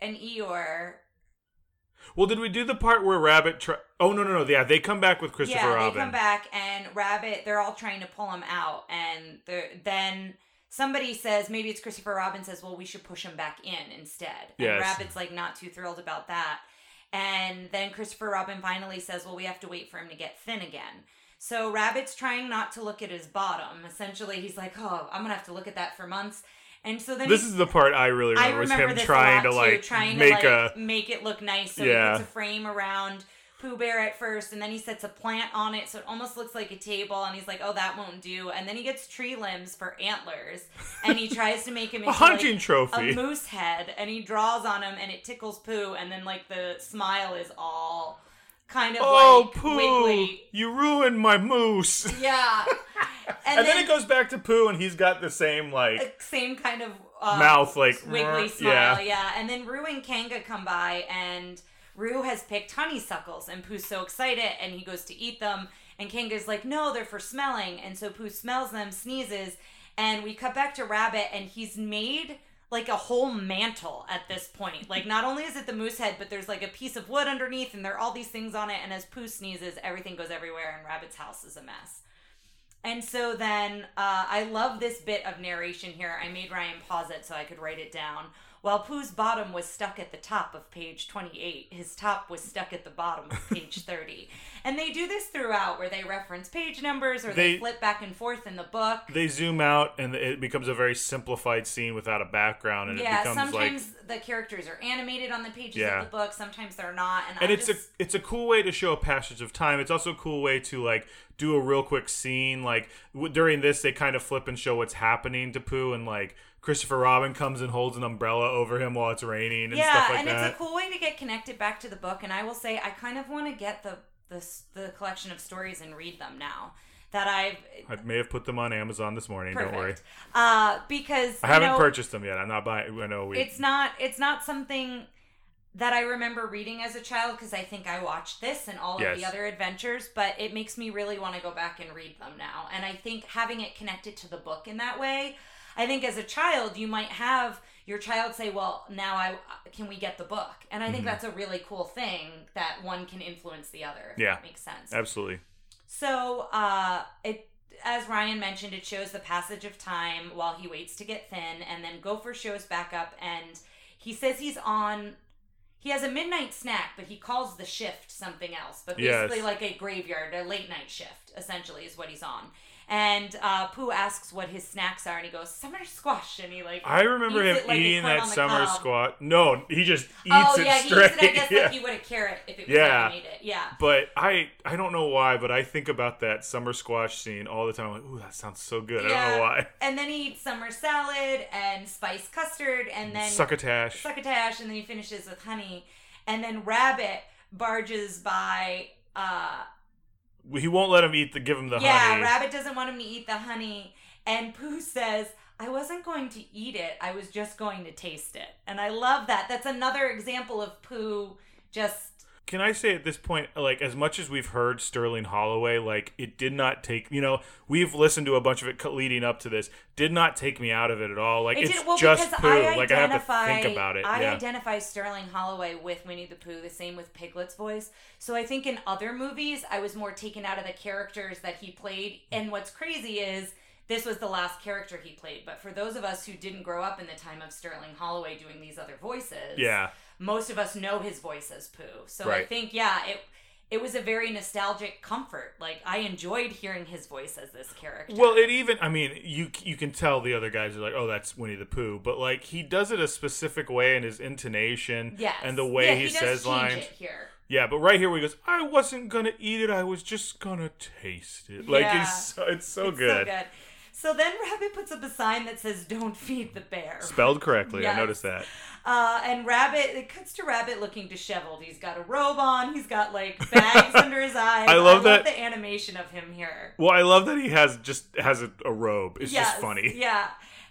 and Eeyore. Well, did we do the part where Rabbit? Try- oh no, no, no. Yeah, they come back with Christopher yeah, Robin. they come back and Rabbit. They're all trying to pull him out, and they're- then somebody says maybe it's Christopher Robin says, "Well, we should push him back in instead." And Yes. Rabbit's like not too thrilled about that. And then Christopher Robin finally says, "Well, we have to wait for him to get thin again." So Rabbit's trying not to look at his bottom. Essentially, he's like, "Oh, I'm gonna have to look at that for months." And so then This is the part I really I remember was him trying to like too, trying make to like a. make it look nice. So Yeah. he puts a frame around Pooh Bear at first, and then he sets a plant on it, so it almost looks like a table. And he's like, "Oh, that won't do." And then he gets tree limbs for antlers, and he tries to make him [LAUGHS] A hunting like, trophy. a moose head, and he draws on him, and it tickles Pooh, and then like the smile is all kind of oh, like Pooh! wiggly. You ruined my moose. [LAUGHS] Yeah, [LAUGHS] And, then, it goes back to Pooh, and he's got the same like same kind of uh, mouth, like wiggly yeah. smile, yeah. And then Roo and Kanga come by, and Roo has picked honeysuckles, and Pooh's so excited, and he goes to eat them, and Kanga's like, "No, they're for smelling." And so Pooh smells them, sneezes, and we cut back to Rabbit, and he's made like a whole mantle at this point. Like, not only is it the moose head, but there's like a piece of wood underneath, and there are all these things on it. And as Pooh sneezes, everything goes everywhere, and Rabbit's house is a mess. And so then uh, I love this bit of narration here. I made Ryan pause it so I could write it down. While Pooh's bottom was stuck at the top of page 28, his top was stuck at the bottom of page [LAUGHS] 30. And they do this throughout where they reference page numbers or they, They- flip back and forth in the book. They zoom out, and it becomes a very simplified scene without a background, and yeah, it becomes like sometimes the characters are animated on the pages Yeah. of the book, sometimes they're not. And, and it's just, a it's a cool way to show a passage of time. It's also a cool way to like do a real quick scene. Like w- during this, they kind of flip and show what's happening to Pooh, and like Christopher Robin comes and holds an umbrella over him while it's raining and yeah, stuff like and that. it's a cool way to get connected back to the book. And I will say, I kind of want to get the the the collection of stories and read them now that I've I may have put them on Amazon this morning. Don't worry. Uh, because I haven't know, purchased them yet. I'm not buying. I know we. It's not it's not something that I remember reading as a child because I think I watched this and all of the other adventures, but it makes me really want to go back and read them now. And I think having it connected to the book in that way, I think as a child you might have your child say, "Well, now I can we get the book?" And I think Mhm. that's a really cool thing that one can influence the other. Yeah. that makes sense. Absolutely. So, uh, it as Ryan mentioned, it shows the passage of time while he waits to get thin, and then Gopher shows back up, and he says he's on. He has a midnight snack, but he calls the shift something else. But Yes. basically, like a graveyard, a late night shift, essentially, is what he's on. And uh, Pooh asks what his snacks are, and he goes summer squash, and he like. I remember him it like eating that summer cob. squat. No, he just eats Oh it yeah, he straight. eats it. I guess [LAUGHS] yeah. like you would a carrot if it was Yeah. like you ate it. Yeah. But I I don't know why, but I think about that summer squash scene all the time. I'm like, ooh, that sounds so good. I don't know why. [LAUGHS] And then he eats summer salad and spiced custard, and then Succotash. succotash, and then he finishes with honey. And then Rabbit barges by. Uh, He won't let him eat the give him the honey. yeah, honey. Rabbit doesn't want him to eat the honey, and Pooh says, "I wasn't going to eat it. I was just going to taste it." And I love that. That's another example of Pooh just. Can I say at this point, like as much as we've heard Sterling Holloway, like it did not take. You know, we've listened to a bunch of it leading up to this. Did not take me out of it at all. Like It it's did, well, just poo. I like I have to think about it. I yeah. identify Sterling Holloway with Winnie the Pooh, the same with Piglet's voice. So I think in other movies, I was more taken out of the characters that he played. And what's crazy is this was the last character he played. But for those of us who didn't grow up in the time of Sterling Holloway doing these other voices, Yeah. Most of us know his voice as Pooh. So I think, yeah, it it was a very nostalgic comfort. Like I enjoyed hearing his voice as this character. Well, it even I mean, you you can tell the other guys are like, "Oh, that's Winnie the Pooh," but like he does it a specific way in his intonation yes. and the way Yeah, he, does says change lines. it here. Yeah, but right here where he goes, "I wasn't going to eat it. I was just going to taste it." Like Yeah. it's so, it's so It's good. So good. So then Rabbit puts up a sign that says "Don't feed the bear." Spelled correctly. Yes. I noticed that. Uh, and Rabbit, it cuts to Rabbit looking disheveled. He's got a robe on. He's got like bags [LAUGHS] under his eyes. I love that- the animation of him here. Well, I love that he has just has a, a robe. It's Yes, just funny. Yeah.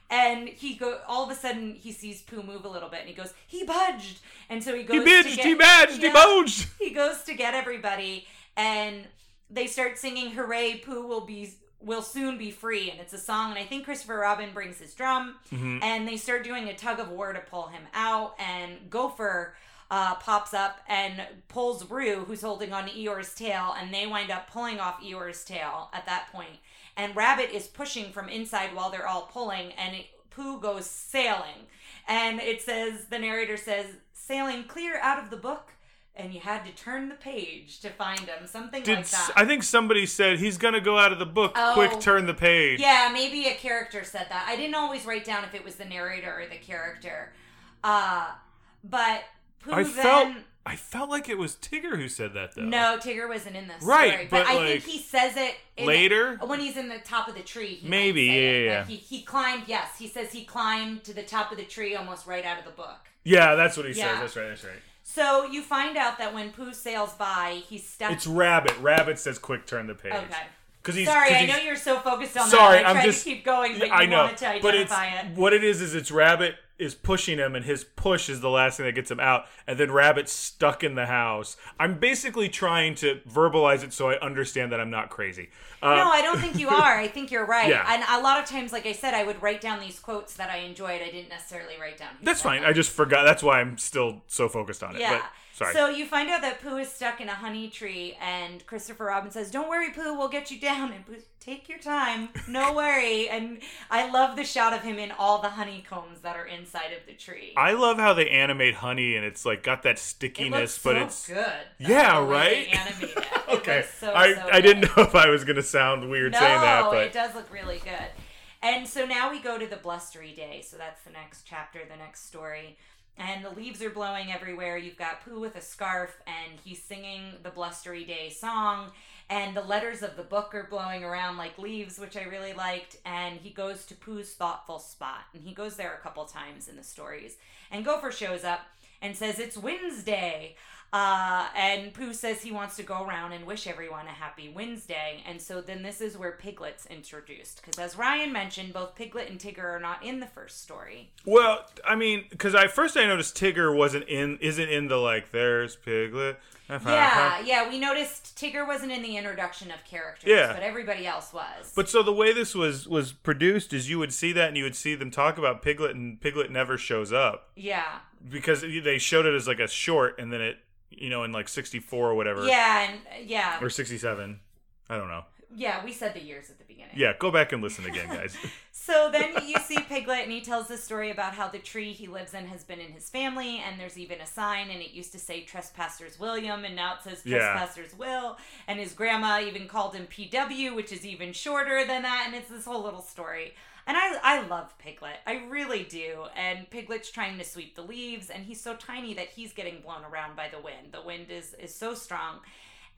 And he go all of a sudden he sees Pooh move a little bit and he goes, he budged. And so he goes He budged, get, he badged, he budged. He goes to get everybody and they start singing hooray Pooh will be will soon be free and it's a song and I think Christopher Robin brings his drum Mhm. and they start doing a tug of war to pull him out and Gopher uh, pops up and pulls Roo, who's holding on to Eeyore's tail, and they wind up pulling off Eeyore's tail at that point. And Rabbit is pushing from inside while they're all pulling, and it, Pooh goes sailing. And it says, the narrator says, sailing clear out of the book, and you had to turn the page to find him. Something Did like that. I think somebody said he's gonna go out of the book? Oh. Quick, turn the page. Yeah, maybe a character said that. I didn't always write down if it was the narrator or the character. Uh, but Pooh I then. felt I felt like it was Tigger who said that though. No, Tigger wasn't in this Right, story. But, but, I like, think he says it later? when he's in the top of the tree. Maybe, yeah, it, yeah, He, he climbed. Yes, he says he climbed to the top of the tree almost right out of the book. Yeah, that's what he Yeah. says. That's right. That's right. So you find out that when Pooh sails by, he's stuck. It's Rabbit. Rabbit says, "Quick, turn the page." okay. Because he's Sorry, 'cause I he's- know you're so focused on Sorry, that. I I'm just- to keep going, but you I know, to but it's it. what it is. Is it's Rabbit is pushing him, and his push is the last thing that gets him out, and then Rabbit's stuck in the house. I'm basically trying to verbalize it so I understand that I'm not crazy. Uh, no, I don't think you are. I think you're right. Yeah. And a lot of times, like I said, I would write down these quotes that I enjoyed. I didn't necessarily write down. that's fine. them. I just forgot. That's why I'm still so focused on it. Yeah. But, sorry. So you find out that Pooh is stuck in a honey tree, and Christopher Robin says, "Don't worry, Pooh. We'll get you down." And Pooh, take your time. No [LAUGHS] worry. And I love the shot of him in all the honeycombs that are inside of the tree. I love how they animate honey, and it's like got that it stickiness, looks but so it's good. Yeah, right? It. [LAUGHS] It okay. so, I so I didn't know if I was gonna sound weird No, saying that, but it does look really good. And so now we go to the blustery day. So that's the next chapter, the next story. And the leaves are blowing everywhere. You've got Pooh with a scarf, and he's singing the blustery day song. And the letters of the book are blowing around like leaves, which I really liked. And he goes to Pooh's thoughtful spot. And he goes there a couple times in the stories. And Gopher shows up and says, It's Wednesday. Uh, and Pooh says he wants to go around and wish everyone a happy Wednesday. And so then this is where Piglet's introduced. Because as Ryan mentioned, both Piglet and Tigger are not in the first story. Well, I mean, because I first I noticed Tigger wasn't in, isn't in the like. There's Piglet. Yeah, yeah, we noticed Tigger wasn't in the introduction of characters, Yeah. but everybody else was. But so the way this was was produced is you would see that and you would see them talk about Piglet and Piglet never shows up yeah, because they showed it as like a short and then it you know in like 64 or whatever yeah, and yeah, or 67 I don't know. yeah. We said the years at the beginning. Yeah, go back and listen again, guys. [LAUGHS] So then you see Piglet, and he tells the story about how the tree he lives in has been in his family, and there's even a sign, and it used to say Trespassers William, and now it says Yeah. Trespassers Will, and his grandma even called him PW, which is even shorter than that, and it's this whole little story. And I, I love Piglet. I really do. And Piglet's trying to sweep the leaves, and he's so tiny that he's getting blown around by the wind. The wind is, is so strong.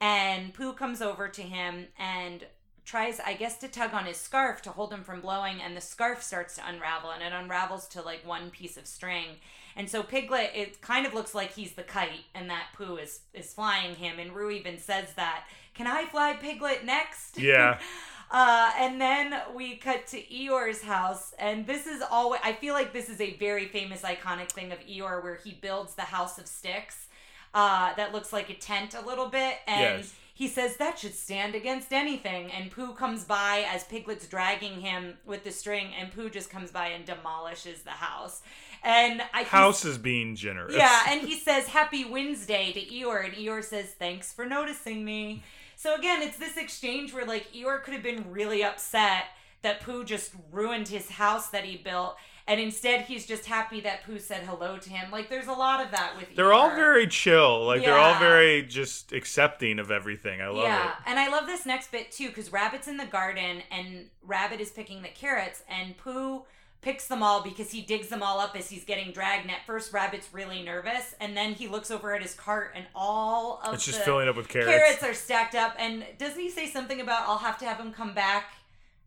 And Pooh comes over to him and tries, I guess, to tug on his scarf to hold him from blowing, and the scarf starts to unravel, and it unravels to like one piece of string. And so Piglet, it kind of looks like he's the kite, and that Pooh is is flying him. And Roo even says that, "Can I fly Piglet next?" Yeah. [LAUGHS] Uh, and then we cut to Eeyore's house, and this is always. I feel like this is a very famous, iconic thing of Eeyore, where he builds the house of sticks, uh, that looks like a tent a little bit, and Yes. he says that should stand against anything. And Pooh comes by as Piglet's dragging him with the string, and Pooh just comes by and demolishes the house. And I House is being generous. yeah, and he says Happy Wednesday to Eeyore, and Eeyore says Thanks for noticing me. So again, it's this exchange where like Eeyore could have been really upset that Pooh just ruined his house that he built. And instead, he's just happy that Pooh said hello to him. Like, there's a lot of that with They're all very chill. Like they're all very just accepting of everything. I love yeah, it. Yeah, and I love this next bit too because Rabbit's in the garden and Rabbit is picking the carrots, and Pooh picks them all because he digs them all up as he's getting dragged. And at first, Rabbit's really nervous, and then he looks over at his cart, and all of It's just the filling up with carrots. carrots are stacked up. And doesn't he say something about I'll have to have him come back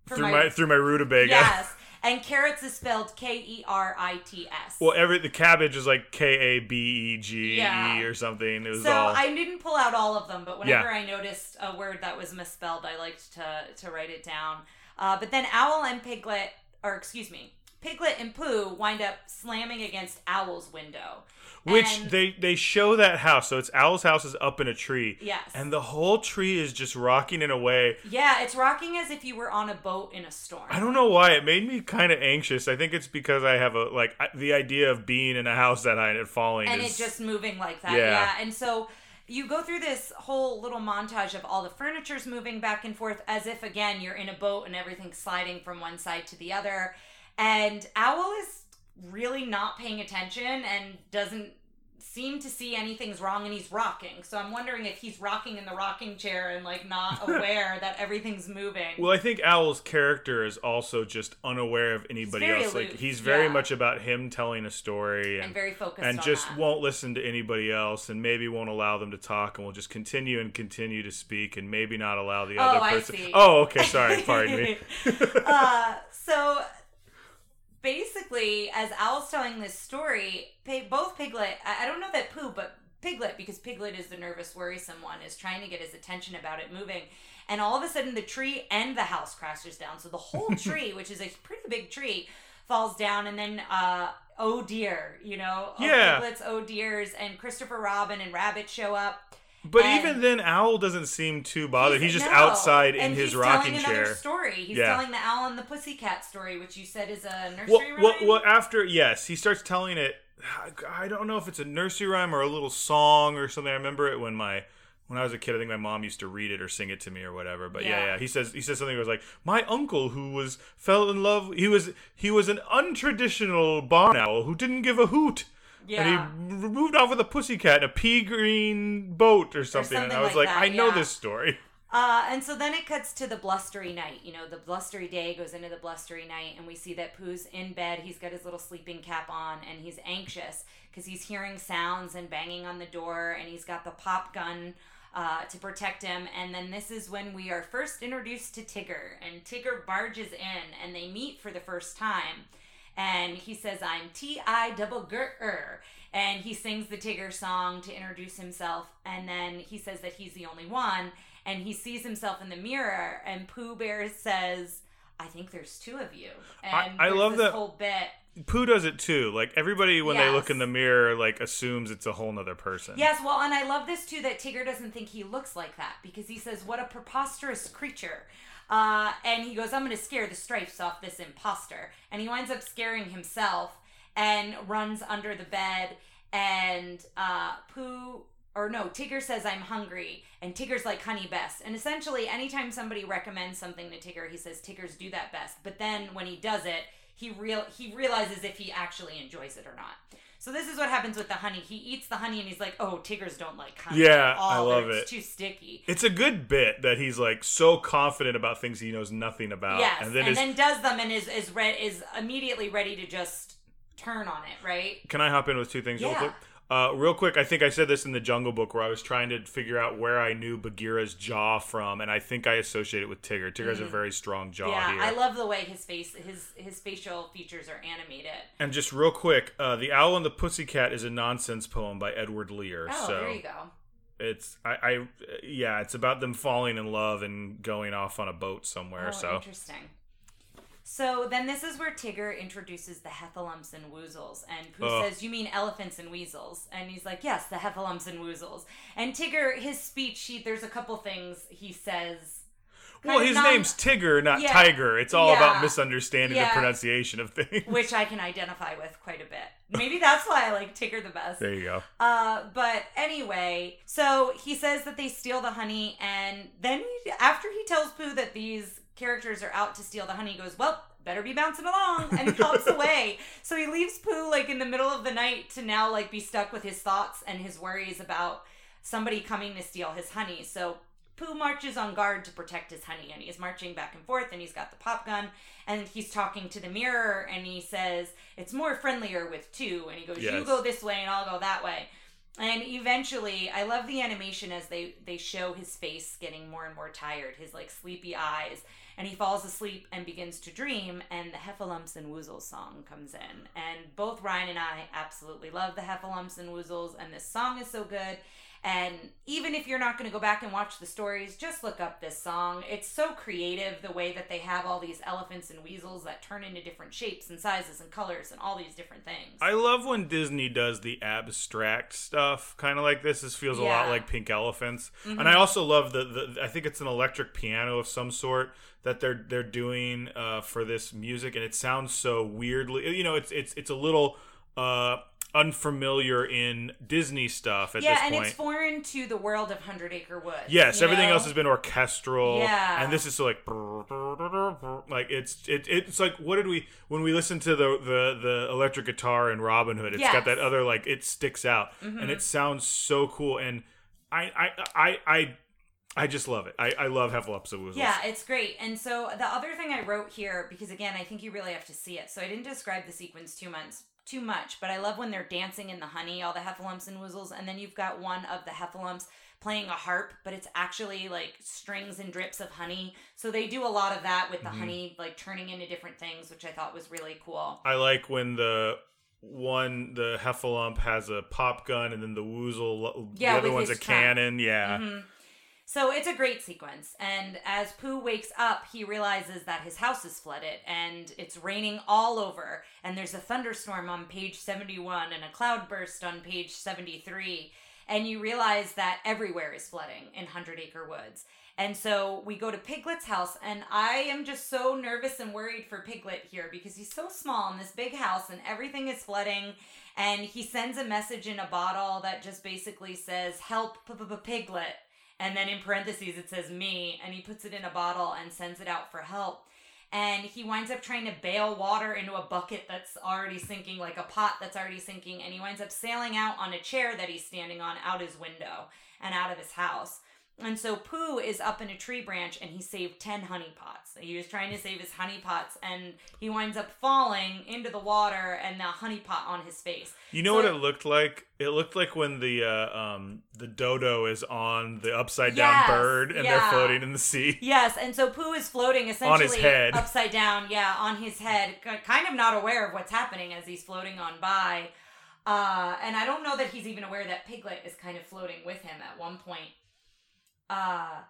for through my, through my rutabaga. yes? And carrots is spelled K E R I T S. Well, every the cabbage is like K A B E G. E or something. It was So all. I didn't pull out all of them, but whenever Yeah. I noticed a word that was misspelled, I liked to to write it down. Uh, but then Owl and Piglet, or excuse me, Piglet and Pooh wind up slamming against Owl's window. Which And- they they show that house. So it's Owl's house is up in a tree. Yes. And the whole tree is just rocking in a way. yeah, it's rocking as if you were on a boat in a storm. I don't know why it made me kind of anxious. I think it's because I have a like the idea of being in a house that high and it falling and is it just moving like that. Yeah. Yeah. And so you go through this whole little montage of all the furniture's moving back and forth as if again you're in a boat and everything's sliding from one side to the other. And Owl is really not paying attention and doesn't seem to see anything's wrong and he's rocking. So I'm wondering if he's rocking in the rocking chair and like not [LAUGHS] aware that everything's moving. Well, I think Owl's character is also just unaware of anybody else. Like he's very yeah. much about him telling a story and and very focused and just that. won't listen to anybody else and maybe won't allow them to talk and will just continue and continue to speak and maybe not allow the Oh, other person. Oh, okay, sorry, pardon me. [LAUGHS] uh, so basically, as Owl's telling this story, both Piglet, I, don't know that Pooh, but Piglet, because Piglet is the nervous, worrisome one, is trying to get his attention about it moving. And all of a sudden, the tree and the house crashes down. So the whole [LAUGHS] tree, which is a pretty big tree, falls down. And then, uh, oh dear, you know, oh, Yeah. Piglet's oh dears, and Christopher Robin and Rabbit show up. But And- even then, Owl doesn't seem too bothered. He's, just no. outside in And his he's rocking telling chair. Another story. He's Yeah. telling the Owl and the Pussycat story, which you said is a nursery Well, rhyme. well, well, after yes, he starts telling it. I don't know if it's a nursery rhyme or a little song or something. I remember it when my when I was a kid. I think my mom used to read it or sing it to me or whatever. But yeah, yeah. Yeah. He says he says something that was like my uncle who was fell in love. He was he was an untraditional barn owl who didn't give a hoot. Yeah. And he moved off with a pussycat in a pea green boat or something. and something I was like like, that, I know yeah. this story. Uh, and so then it cuts to the blustery night. You know, the blustery day goes into the blustery night, and we see that Pooh's in bed. He's got his little sleeping cap on, and he's anxious because he's hearing sounds and banging on the door, and he's got the pop gun uh, to protect him. And then this is when we are first introduced to Tigger, and Tigger barges in, and they meet for the first time. And he says, I'm T I double Ger. And he sings the Tigger song to introduce himself. And then he says that he's the only one. And he sees himself in the mirror. And Pooh Bear says, I think there's two of you. And I there's love that- whole bit. Pooh does it too. Like everybody when they look in the mirror, like assumes it's a whole nother person. Yes, well, and I love this too that Tigger doesn't think he looks like that because he says, What a preposterous creature. Uh, and he goes, I'm going to scare the stripes off this imposter. And he winds up scaring himself and runs under the bed. And uh, Pooh, or no, Tigger says, I'm hungry. And Tigger's like, honey best. And essentially, anytime somebody recommends something to Tigger, he says, Tiggers do that best. But then when he does it, he real he realizes if he actually enjoys it or not. So this is what happens with the honey. He eats the honey and he's like, "Oh, tigers don't like honey." Yeah. I love It's it. It's too sticky. It's a good bit that he's like so confident about things he knows nothing about. yes, And and then then, does them and is is re- is immediately ready to just turn on it. Right? Can I hop in with two things real Yeah. quick? Uh, real quick, I think I said this in the Jungle Book where I was trying to figure out where I knew Bagheera's jaw from, and I think I associate it with Tigger. Tigger has a very strong jaw yeah, here. I love the way his face his his facial features are animated. and just real quick, uh, the Owl and the Pussycat is a nonsense poem by Edward Lear. Oh, so there you go. it's I, I yeah, it's about them falling in love and going off on a boat somewhere. Oh, so interesting. So then this is where Tigger introduces the heffalumps and woozles, and Pooh says, "You mean elephants and weasels?" And he's like, "Yes, the heffalumps and woozles." And Tigger, his speech, he, there's a couple things he says. well, his non- name's Tigger, not Yeah. Tiger. It's all about Yeah. misunderstanding the pronunciation of things. which I can identify with quite a bit. Maybe that's why I like Tigger the best. There you go. Uh, but anyway, so he says that they steal the honey, and then he, after he tells Pooh that these characters are out to steal the honey, he goes, Well, better be bouncing along and [LAUGHS] he hops away. So he leaves Pooh like in the middle of the night to now like be stuck with his thoughts and his worries about somebody coming to steal his honey. So Pooh marches on guard to protect his honey and he's marching back and forth and he's got the pop gun and he's talking to the mirror and he says, It's more friendlier with two. And he goes, You go this way and I'll go that way. And eventually, I love the animation as they they show his face getting more and more tired, his like sleepy eyes, and he falls asleep and begins to dream. And the Heffalumps and Woozles song comes in, and both Ryan and I absolutely love the Heffalumps and Woozles, and this song is so good. And even if you're not going to go back and watch the stories, just look up this song. It's so creative the way that they have all these elephants and weasels that turn into different shapes and sizes and colors and all these different things. I love when Disney does the abstract stuff, kind of like this. This feels a lot Mm-hmm. like Pink Elephants, and I also love the, the. I think it's an electric piano of some sort that they're they're doing uh, for this music, and it sounds so weirdly. You know, it's it's it's a little uh, unfamiliar in Disney stuff at yeah, this and point. it's foreign to the world of Hundred Acre Woods. Yes, everything know? else has been orchestral. Yeah. and this is so like like it's it, it's like what did we when we listen to the the the electric guitar in Robin Hood? It's got Mm-hmm. that other like it sticks out and it sounds so cool. And I I I I I just love it. I I love Heffalumps and Woozles. Yeah, it's great. And so the other thing I wrote here, because again, I think you really have to see it. So I didn't describe the sequence too much, too much, but I love when they're dancing in the honey, all the heffalumps and woozles, and then you've got one of the heffalumps playing a harp, but it's actually like strings and drips of honey. So they do a lot of that with the Mm-hmm. honey, like turning into different things, which I thought was really cool. I like when the one the Heffalump has a pop gun and then the Woozle Yeah, the other one's a trunk. cannon. Yeah. Mhm. So it's a great sequence. And as Pooh wakes up, he realizes that his house is flooded and it's raining all over. And there's a thunderstorm on page 71 and a cloudburst on page 73. And you realize that everywhere is flooding in Hundred Acre Woods. And so we go to Piglet's house, and I am just so nervous and worried for Piglet here because he's so small in this big house and everything is flooding. And he sends a message in a bottle that just basically says, Help Piglet. And then in parentheses it says me, and he puts it in a bottle and sends it out for help. And he winds up trying to bail water into a bucket that's already sinking, like a pot that's already sinking, and he winds up sailing out on a chair that he's standing on out his window and out of his house. And so Pooh is up in a tree branch and he saved 10 honey pots. He was trying to save his honey pots and he winds up falling into the water and the honey pot on his face. You know So- what it looked like? It looked like when the uh, um the dodo is on the upside down Yes, bird and yeah. they're floating in the sea. [LAUGHS] Yes, and so Pooh is floating essentially on his head. upside down, yeah, on his head, kind of not aware of what's happening as he's floating on by. Uh, and I don't know that he's even aware that Piglet is kind of floating with him at one point. Uh,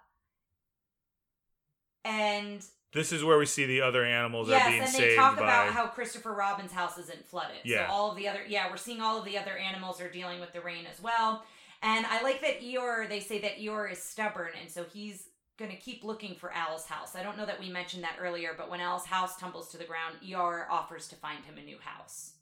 and This is where we see the other animals are yes, being and they saved talk by. about how Christopher Robin's house isn't flooded. Yeah. So all of the other, yeah, we're seeing all of the other animals are dealing with the rain as well. And I like that Eeyore. They say that Eeyore is stubborn, and so he's gonna keep looking for Owl's house. I don't know that we mentioned that earlier, but when Owl's house tumbles to the ground, Eeyore offers to find him a new house.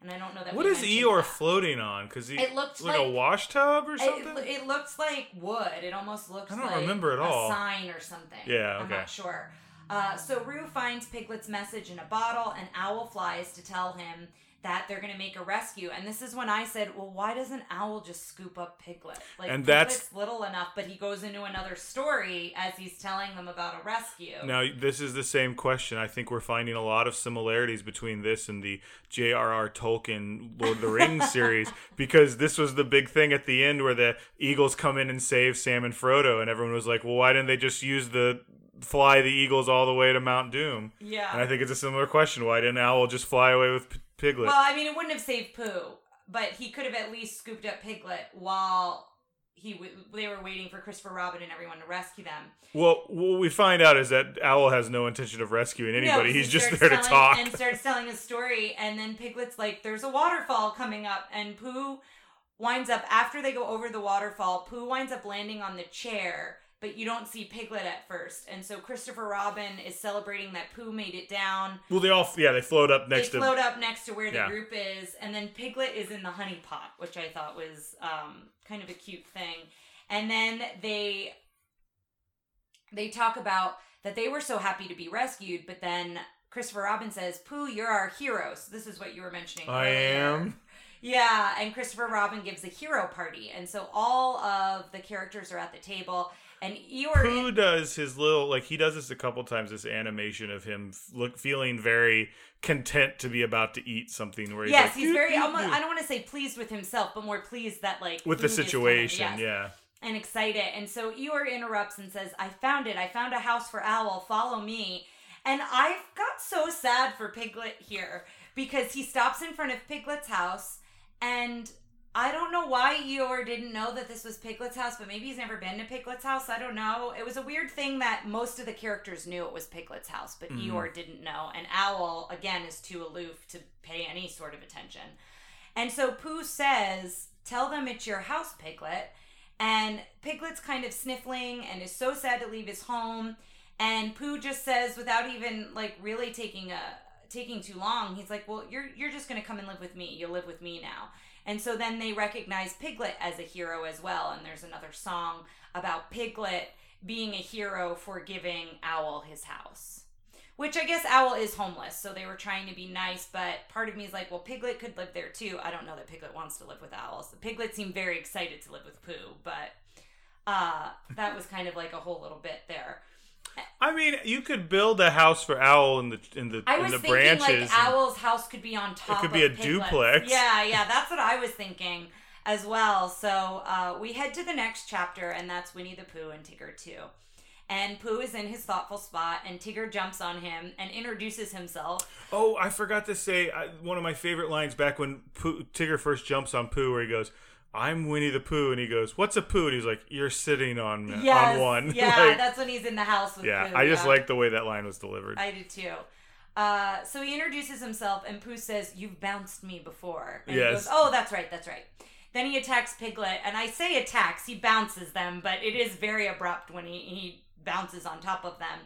And I don't know that. what is Eeyore that. floating on? Because he It looked like, a like- wash tub or something. it looks like wood. It almost looks I don't like remember at a all. sign or something. Yeah, Okay. I'm not sure. Uh, so Roo finds Piglet's message in a bottle, and Owl flies to tell him that they're going to make a rescue. And this is when I said, "Well, why doesn't Owl just scoop up Piglet? Like And that's- Piglet's little enough." But he goes into another story as he's telling them about a rescue. Now, this is the same question. I think we're finding a lot of similarities between this and the J.R.R. Tolkien Lord of the Rings [LAUGHS] series because this was the big thing at the end where the Eagles come in and save Sam and Frodo, and everyone was like, well, why didn't they just use the fly the Eagles all the way to Mount Doom? yeah. And I think it's a similar question. Why didn't Owl just fly away with Piglet? Well, I mean, it wouldn't have saved Pooh, but he could have at least scooped up Piglet while he w- they were waiting for Christopher Robin and everyone to rescue them. well, what we find out is that Owl has no intention of rescuing anybody. No, He's he just there to talk. And starts telling his story, and then Piglet's like, "There's a waterfall coming up," and Pooh winds up after they go over the waterfall. Pooh winds up landing on the chair, but you don't see Piglet at first, and so Christopher Robin is celebrating that Pooh made it down. well, they all, yeah, they float up next they to float up next to where the Yeah. group is, and then Piglet is in the honey pot, which I thought was um, kind of a cute thing. And then they they talk about that they were so happy to be rescued, but then Christopher Robin says, Pooh, you're our hero. So this is what you were mentioning. I earlier. am. Yeah, and Christopher Robin gives a hero party. And so all of the characters are at the table. And Eeyore. Pooh does his little like he does this a couple times. This animation of him look feeling very content to be about to eat something. Where he's yes, like, he's very. almost, doo," I don't want to say pleased with himself, but more pleased that like with the food is coming, situation. yes, Yeah, and excited. And so Eeyore interrupts and says, "I found it. I found a house for Owl. Follow me." And I've got so sad for Piglet here because he stops in front of Piglet's house, and I don't know why Eeyore didn't know that this was Piglet's house, but maybe he's never been to Piglet's house. I don't know. It was a weird thing that most of the characters knew it was Piglet's house, but Mhm. Eeyore didn't know. And Owl, again, is too aloof to pay any sort of attention. And so Pooh says, Tell them it's your house, Piglet. And Piglet's kind of sniffling and is so sad to leave his home. And Pooh just says, without even like really taking a taking too long, he's like, Well, you're you're just gonna come and live with me. You'll live with me now. And so then they recognize Piglet as a hero as well. And there's another song about Piglet being a hero for giving Owl his house. Which I guess Owl is homeless, so they were trying to be nice, but part of me is like, well, Piglet could live there too. I don't know that Piglet wants to live with Owls. Piglet seemed very excited to live with Pooh, but uh, that was kind of like a whole little bit there. I mean, you could build a house for Owl in the in the I in the thinking branches. like Owl's house could be on top. It could be a Piglet's. duplex. Yeah, yeah, that's what I was thinking as well. So uh, we head to the next chapter, and that's Winnie the Pooh and Tigger too. And Pooh is in his thoughtful spot, and Tigger jumps on him and introduces himself. Oh, I forgot to say I, one of my favorite lines back when Pooh, Tigger first jumps on Pooh, where he goes, "I'm Winnie the Pooh," and he goes, "What's a Pooh?" And he's like, "You're sitting on Yes, on one." [LAUGHS] Yeah, Like, that's when he's in the house with yeah. Pooh. I just yeah. like the way that line was delivered. I did too. Uh, so he introduces himself, and Pooh says, "You've bounced me before." And Yes. he goes, "Oh, that's right, that's right." Then he attacks Piglet, and I say attacks. He bounces them, but it is very abrupt when he he bounces on top of them.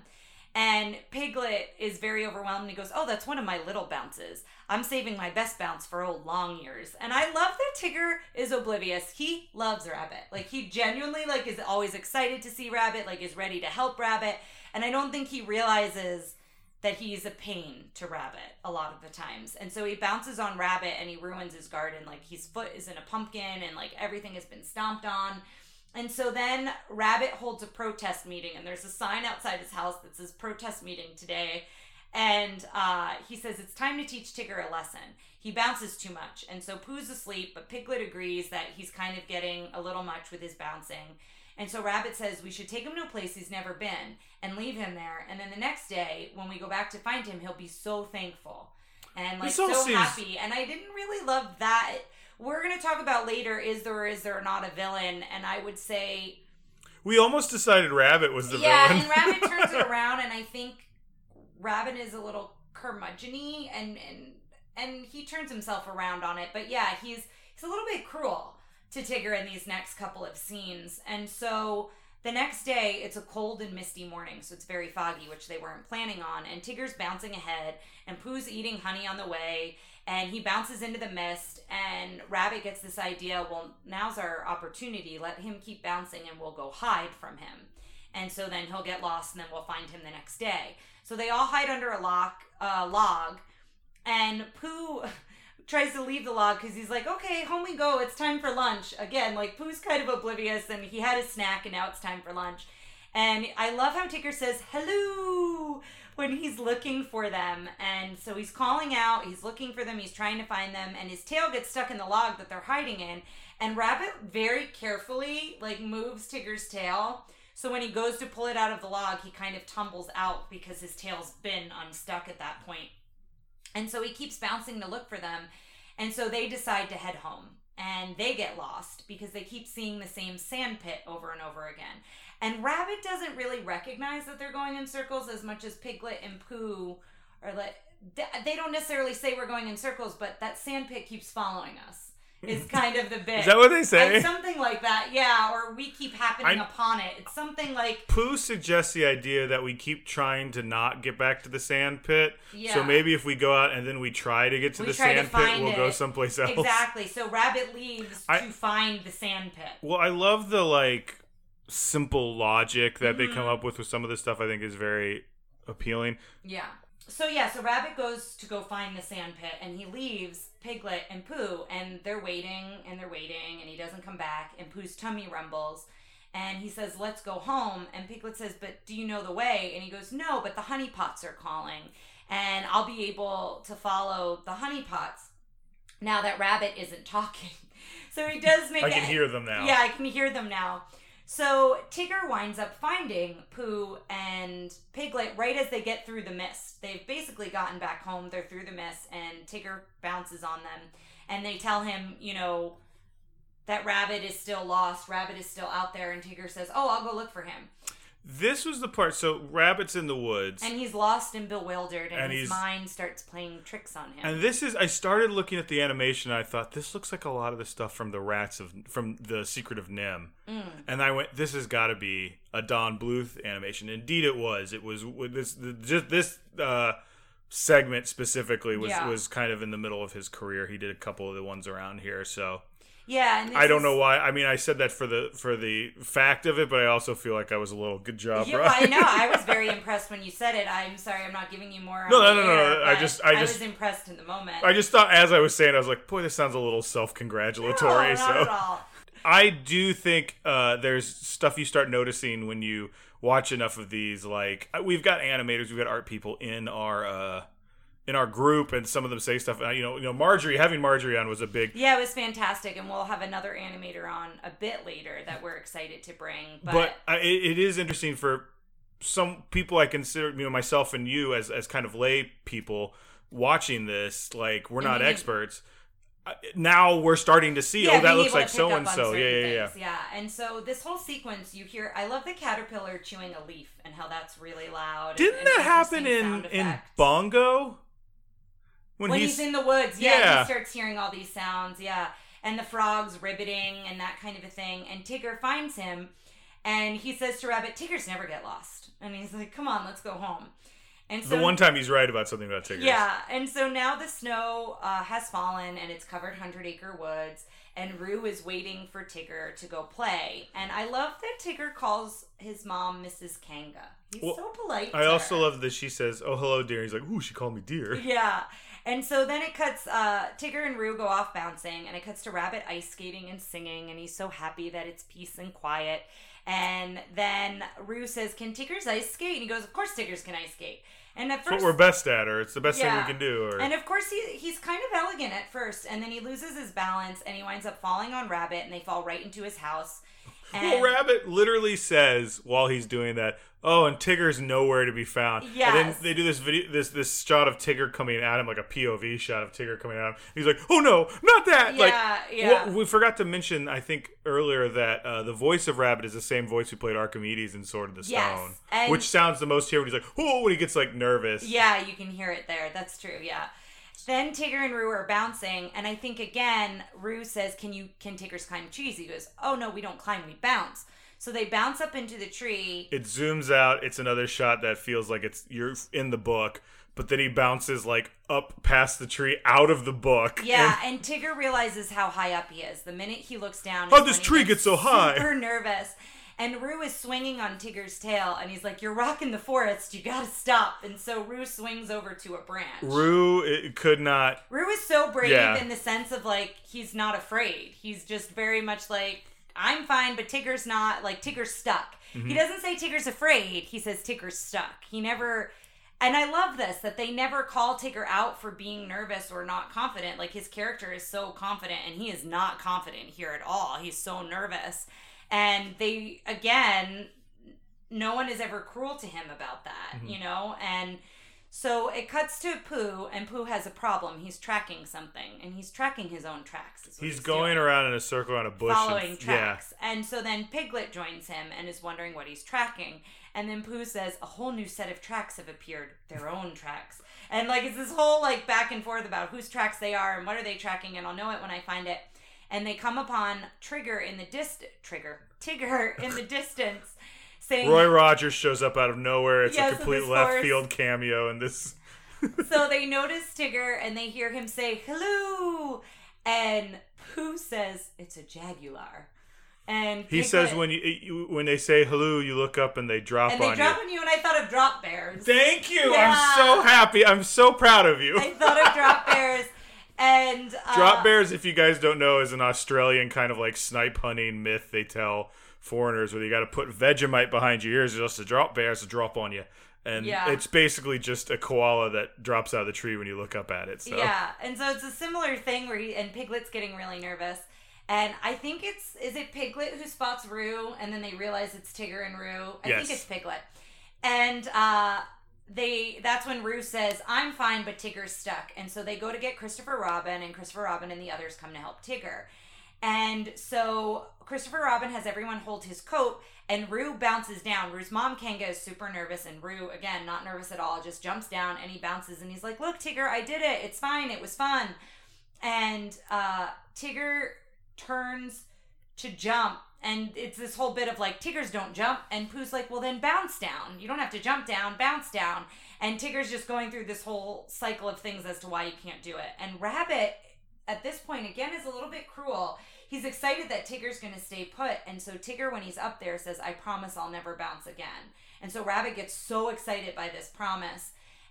And Piglet is very overwhelmed. And he goes, "Oh, that's one of my little bounces. I'm saving my best bounce for old long ears." And I love that Tigger is oblivious. He loves Rabbit. Like he genuinely like is always excited to see Rabbit. Like is ready to help Rabbit. And I don't think he realizes that he's a pain to Rabbit a lot of the times. And so he bounces on Rabbit and he ruins his garden. Like his foot is in a pumpkin and like everything has been stomped on. And so then Rabbit holds a protest meeting and there's a sign outside his house that says protest meeting today. And uh, he says it's time to teach Tigger a lesson. He bounces too much. And so Pooh's asleep, but Piglet agrees that he's kind of getting a little much with his bouncing. And so Rabbit says we should take him to a place he's never been and leave him there. And then the next day, when we go back to find him, he'll be so thankful and like so seems- happy. And I didn't really love that. We're gonna talk about later is there or is there not a villain? And I would say we almost decided Rabbit was the yeah, villain. Yeah, and Rabbit turns it [LAUGHS] around, and I think Rabbit is a little curmudgeony, and and and he turns himself around on it. But yeah, he's he's a little bit cruel to Tigger in these next couple of scenes, and so. The next day, it's a cold and misty morning, so it's very foggy, which they weren't planning on. And Tigger's bouncing ahead, and Pooh's eating honey on the way, and he bounces into the mist. And Rabbit gets this idea well, now's our opportunity. Let him keep bouncing, and we'll go hide from him. And so then he'll get lost and then we'll find him the next day. So they all hide under a lock uh, log and pooh [LAUGHS] tries to leave the log because he's like okay home we go. It's time for lunch. Again like pooh's kind of oblivious and he had a snack and now it's time for lunch. And i love how tigger says hello when he's looking for them and so he's calling out he's looking for them he's trying to find them and his tail gets stuck in the log that they're hiding in and rabbit very carefully like moves tigger's tail so when he goes to pull it out of the log, he kind of tumbles out because his tail's been unstuck at that point. And so he keeps bouncing to look for them. And so they decide to head home. And they get lost because they keep seeing the same sand pit over and over again. And Rabbit doesn't really recognize that they're going in circles as much as Piglet and Pooh are like, they don't necessarily say we're going in circles, but that sand pit keeps following us. Is [LAUGHS] kind of the bit. Is that what they say? It's something like that, yeah. Or we keep happening I- upon it. It's something like Pooh suggests the idea that we keep trying to not get back to the sand pit. Yeah. So maybe if we go out and then we try to get to We the try to sand pit, we'll go someplace else. exactly. So Rabbit leaves I- to find the sand pit. Well, I love the like simple logic that they Mm-hmm. come up with with some of this stuff. I think is very appealing. Yeah. So yeah, so Rabbit goes to go find the sand pit, and he leaves Piglet and Pooh, and they're waiting and they're waiting, and he doesn't come back, and Pooh's tummy rumbles, and he says, "Let's go home," and Piglet says, "But do you know the way?" And he goes, "No, but the honey pots are calling, and I'll be able to follow the honey pots." Now that Rabbit isn't talking, [LAUGHS] so he does make. I can it- hear them now. yeah, I can hear them now. So Tigger winds up finding Pooh and Piglet right as they get through the mist. They've basically gotten back home. They're through the mist, and Tigger bounces on them, and they tell him, you know, that Rabbit is still lost. Rabbit is still out there, and Tigger says, "Oh, I'll go look for him." This was the part. So rabbits in the woods. And he's lost and bewildered, and, And his mind starts playing tricks on him. And this is I started looking at the animation and I thought this looks like a lot of the stuff from the rats of from the Secret of NIMH. Mm. And I went this has got to be a Don Bluth animation. Indeed it was. It was this just this uh segment specifically was Yeah. was kind of in the middle of his career. He did a couple of the ones around here. So yeah, and I don't is- know why. I mean, I said that for the for the fact of it, but I also feel like I was a little good job, Yeah, bro. I know. I was very [LAUGHS] impressed when you said it. I'm sorry, I'm not giving you more. No, no, no, no, air, no, I just- I just- was impressed in the moment. I just thought as I was saying, I was like, boy, this sounds a little self congratulatory. no, so at all. [LAUGHS] I do think uh, there's stuff you start noticing when you watch enough of these. Like uh, we've got animators, we've got art people in our uh, in our group, and some of them say stuff. Uh, you know, you know, Marjorie having Marjorie on was a big. Yeah, it was fantastic, and we'll have another animator on a bit later that we're excited to bring. But, But, uh, it, it is interesting for some people. I consider you know myself and you as as kind of lay people watching this. Like we're not experts. Uh, Now we're starting to see. yeah, oh, that looks like so and so. Yeah, yeah, yeah. things. Yeah, and so this whole sequence, you hear. I love the caterpillar chewing a leaf and how that's really loud. Didn't and that happen in in. Bongo? When, when he's, in the woods yeah, Yeah. he starts hearing all these sounds yeah and the frogs ribbiting and that kind of a thing and tigger finds him and he says to rabbit tiggers never get lost and he's like come on let's go home and so the one time he's right about something about tigers. yeah and so now the snow uh, has fallen and it's covered hundred acre woods and Roo is waiting for tigger to go play and i love that tigger calls his mom mrs kanga he's Well, so polite I also her. love that she says, "Oh, hello, dear." He's like, "Ooh, she called me dear." Yeah. And so then it cuts, uh, Tigger and Roo go off bouncing, and it cuts to Rabbit ice skating and singing, and he's so happy that it's peace and quiet. And then Roo says, Can Tiggers ice skate? And he goes, Of course Tiggers can ice skate. And at It's what we're best at, or it's the best Yeah. thing we can do. Or and of course, he, he's kind of elegant at first, and then he loses his balance, and he winds up falling on Rabbit, and they fall right into his house. And well, Rabbit literally says while he's doing that, "Oh, and Tigger's nowhere to be found." Yeah. And then they do this video, this this shot of Tigger coming at him, like a POV shot of Tigger coming at him. He's like, "Oh no, not that!" like, Yeah, yeah. well, we forgot to mention, I think earlier that uh, the voice of Rabbit is the same voice who played Archimedes in Sword of the Yes, Stone, and- which sounds the most here when he's like, "Oh," when he gets like nervous. Yeah, you can hear it there. That's true. Yeah. Then Tigger and Roo are bouncing, and I think again, Roo says, "Can you can Tiggers climb trees?" He goes, "Oh no, we don't climb, we bounce." So they bounce up into the tree. it zooms out. It's another shot that feels like it's you're in the book, but then he bounces like up past the tree out of the book. Yeah, and- and Tigger realizes how high up he is. The minute he looks down, How'd this tree gets get so high? [LAUGHS] Super nervous. And Roo is swinging on Tigger's tail, and he's like, "You're rocking the forest. You gotta stop." And so Roo swings over to a branch. Roo it could not. Roo is so brave Yeah. in the sense of like he's not afraid. He's just very much like I'm fine, but Tigger's not. Like Tigger's stuck. Mm-hmm. He doesn't say Tigger's afraid. He says Tigger's stuck. He never. And I love this that they never call Tigger out for being nervous or not confident. Like his character is so confident, and he is not confident here at all. He's so nervous, and they again, no one is ever cruel to him about that, Mm-hmm. you know. And so it cuts to Pooh, and Pooh has a problem. He's tracking something, and he's tracking his own tracks. what He's going doing. around in a circle on a bush. and- following yeah. tracks. And so then Piglet joins him and is wondering what he's tracking. And then Pooh says, A whole new set of tracks have appeared, their own tracks. And like it's this whole like back and forth about whose tracks they are and what are they tracking, and I'll know it when I find it. And they come upon Trigger in the dist Trigger. Tigger in the [LAUGHS] distance saying Roy Rogers shows up out of nowhere. It's Yes, a complete left field cameo, and this. [LAUGHS] so they notice Tigger and they hear him say hello, and Pooh says it's a jaguar, And He says when you, you when they say hello, you look up and they drop and they on drop you. on you, and I thought of drop bears. Thank you. Yeah. I'm so happy. I'm so proud of you. I thought of drop bears, and uh, Drop bears, if you guys don't know, is an Australian kind of like snipe hunting myth they tell foreigners where you got to put Vegemite behind your ears just to drop bears to drop on you. And Yeah. it's basically just a koala that drops out of the tree when you look up at it. So Yeah, and so it's a similar thing where he, and Piglet's getting really nervous. And I think it's is it Piglet who spots Roo, and then they realize it's Tigger and Roo. I Yes. think it's Piglet, and uh, they that's when Roo says, "I'm fine, but Tigger's stuck." And so they go to get Christopher Robin, and Christopher Robin and the others come to help Tigger. And so Christopher Robin has everyone hold his coat, and Roo bounces down. Roo's mom Kanga is super nervous, and Roo, again, not nervous at all, just jumps down and he bounces and he's like, Look, Tigger, I did it. It's fine. It was fun. And uh, Tigger turns to jump, and it's this whole bit of like, Tiggers don't jump. And Pooh's like, Well, then bounce down. You don't have to jump down, bounce down. And Tigger's just going through this whole cycle of things as to why you can't do it. And Rabbit, at this point, again, is a little bit cruel. He's excited that Tigger's going to stay put. And so Tigger, when he's up there, says, I promise I'll never bounce again. And so Rabbit gets so excited by this promise.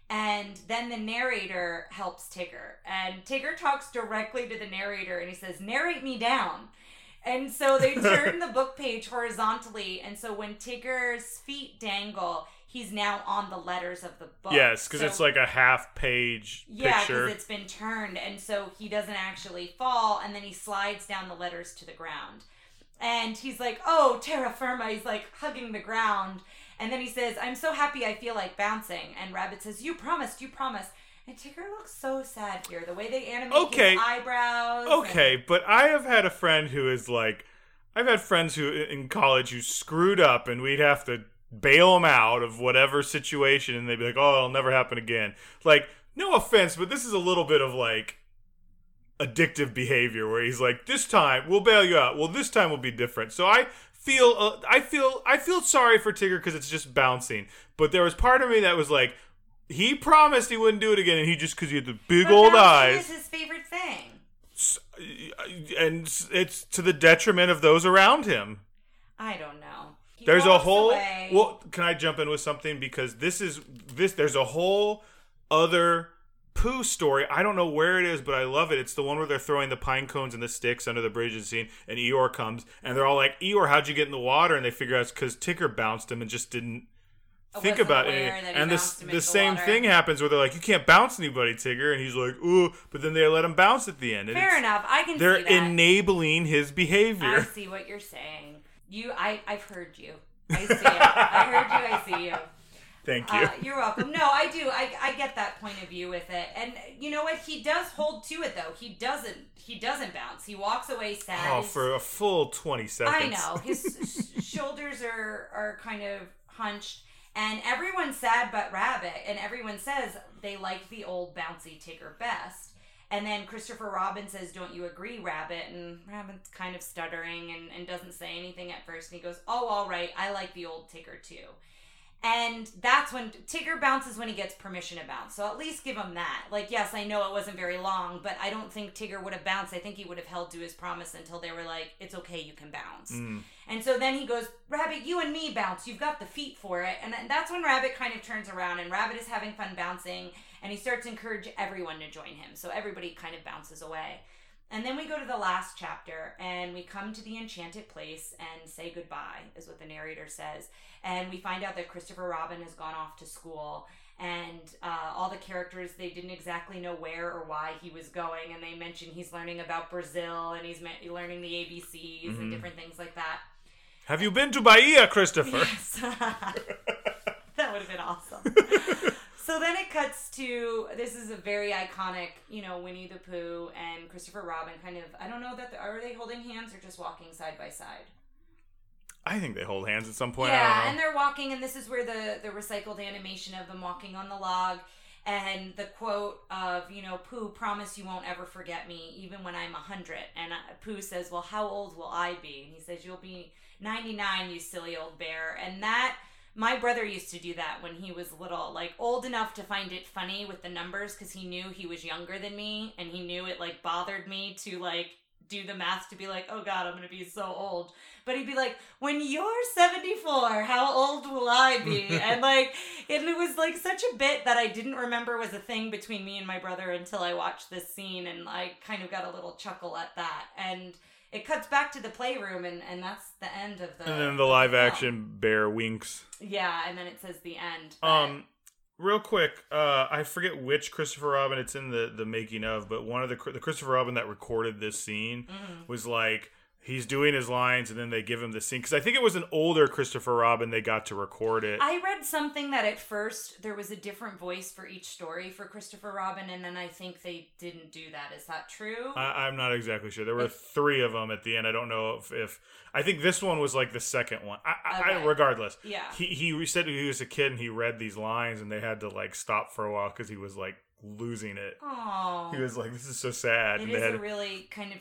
And then the narrator helps Tigger. And Tigger talks directly to the narrator and he says, Narrate me down. And so they [LAUGHS] turn the book page horizontally. And so when Tigger's feet dangle, he's now on the letters of the book. yes, because So- it's like a half page yeah, picture. because it's been turned, and so he doesn't actually fall, and then he slides down the letters to the ground. And he's like, "Oh, terra firma." He's like hugging the ground, and then he says, "I'm so happy, I feel like bouncing." And Rabbit says, "You promised, you promised." And Tigger looks so sad here. The way they animate Okay. his eyebrows. and- Okay, but I have had a friend who is like, I've had friends who in college who screwed up, and we'd have to bail them out of whatever situation, and they'd be like, "Oh, it'll never happen again." Like, no offense, but this is a little bit of like addictive behavior where he's like, "This time we'll bail you out. Well, this time will be different." So I feel, uh, I feel, I feel sorry for Tigger because it's just bouncing. But there was part of me that was like. He promised he wouldn't do it again, and he just because he had the big But old eyes is his favorite thing. and it's to the detriment of those around him. I don't know. He There's a whole away. well, can I jump in with something because this is this there's a whole other Pooh story. I don't know where it is, but I love it. It's the one where they're throwing the pine cones and the sticks under the bridge and scene, and Eeyore comes, and they're all like, "Eeyore, how'd you get in the water?" And they figure out it's because Tigger bounced him and just didn't think about it. And this the the same water. thing happens where they're like, "You can't bounce anybody, Tigger," and he's like, "Ooh," but then they let him bounce at the end. And Fair enough. I can see They're enabling his behavior. I see what you're saying. You, I, I've heard you. I see it. I heard you. I see you. [LAUGHS] Thank you. Uh, you're welcome. No, I do. I, I get that point of view with it, and you know what? He does hold to it though. He doesn't. He doesn't bounce. He walks away sad. oh, for a full twenty seconds. I know his sh- shoulders are are kind of hunched, and everyone's sad but Rabbit, and everyone says they like the old bouncy Tigger best. And then Christopher Robin says, "Don't you agree, Rabbit?" And Rabbit's kind of stuttering and, and doesn't say anything at first. And he goes, "Oh, all right. I like the old Tigger too." And that's when Tigger bounces when he gets permission to bounce. So at least give him that. Like, yes, I know it wasn't very long, but I don't think Tigger would have bounced. I think he would have held to his promise until they were like, "It's okay, you can bounce." Mm. And so then he goes, Rabbit, you and me bounce. You've got the feet for it. And then that's when Rabbit kind of turns around and Rabbit is having fun bouncing and he starts to encourage everyone to join him. So everybody kind of bounces away. And then we go to the last chapter and we come to the enchanted place and say goodbye, is what the narrator says. And we find out that Christopher Robin has gone off to school and uh, all the characters they didn't exactly know where or why he was going and they mention he's learning about brazil and he's me- learning the abcs Mhm. and different things like that Have you been to Bahia, Christopher? Yes. [LAUGHS] that would have been awesome. [LAUGHS] so then it cuts to this is a very iconic, you know, Winnie the Pooh and Christopher Robin kind of. I don't know that are they holding hands or just walking side by side. I think they hold hands at some point. yeah, and they're walking, and this is where the the recycled animation of them walking on the log. And the quote of, you know, Pooh, promise you won't ever forget me, even when I'm a 100. And uh, Pooh says, Well, how old will I be? And he says, You'll be 99, you silly old bear. And that, my brother used to do that when he was little, like old enough to find it funny with the numbers because he knew he was younger than me and he knew it like bothered me to like do the math to be like, oh god, I'm gonna be so old. But he'd be like, when you're 74, how old will I be? [LAUGHS] and like, and it was like such a bit that I didn't remember was a thing between me and my brother until I watched this scene, and I kind of got a little chuckle at that. And it cuts back to the playroom, and and that's the end of the. And then the live action bear winks. Yeah, and then it says the end. but- Um, real quick, uh, I forget which Christopher Robin it's in the the making of, but one of the the Christopher Robin that recorded this scene Mhm. was like he's doing his lines and then they give him the scene because I think it was an older Christopher Robin they got to record it. I read something that at first there was a different voice for each story for Christopher Robin, and then I think they didn't do that. Is that true? I, I'm not exactly sure. There were three of them at the end. I don't know if, if I think this one was like the second one. I, I, I regardless. yeah. He he said he was a kid and he read these lines and they had to like stop for a while because he was like losing it. Oh, He was like, "This is so sad." it and is had a really kind of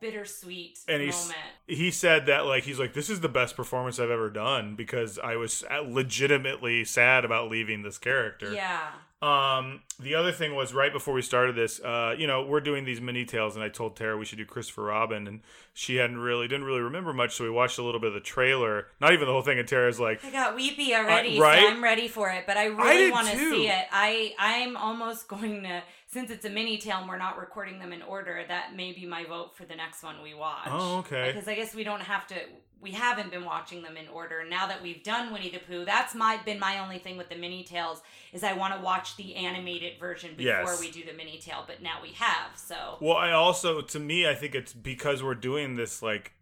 bittersweet And moment. he said that like he's like this is the best performance I've ever done because I was legitimately sad about leaving this character. Yeah. Um, the other thing was right before we started this, uh, you know, we're doing these mini tales, and I told Tara we should do Christopher Robin, and she hadn't really didn't really remember much, so we watched a little bit of the trailer, not even the whole thing, and Tara's like, I got weepy already, right? so I'm ready for it. But I really want to see it. I I'm almost going to since it's a mini tale and we're not recording them in order. That may be my vote for the next one we watch. Oh, okay. Because I guess we don't have to. We haven't been watching them in order. Now that we've done Winnie the Pooh, that's my been my only thing with the mini tales is I want to watch the animated version before Yes. we do the mini tale. But now we have, so well, I also to me, I think it's because we're doing this. Like,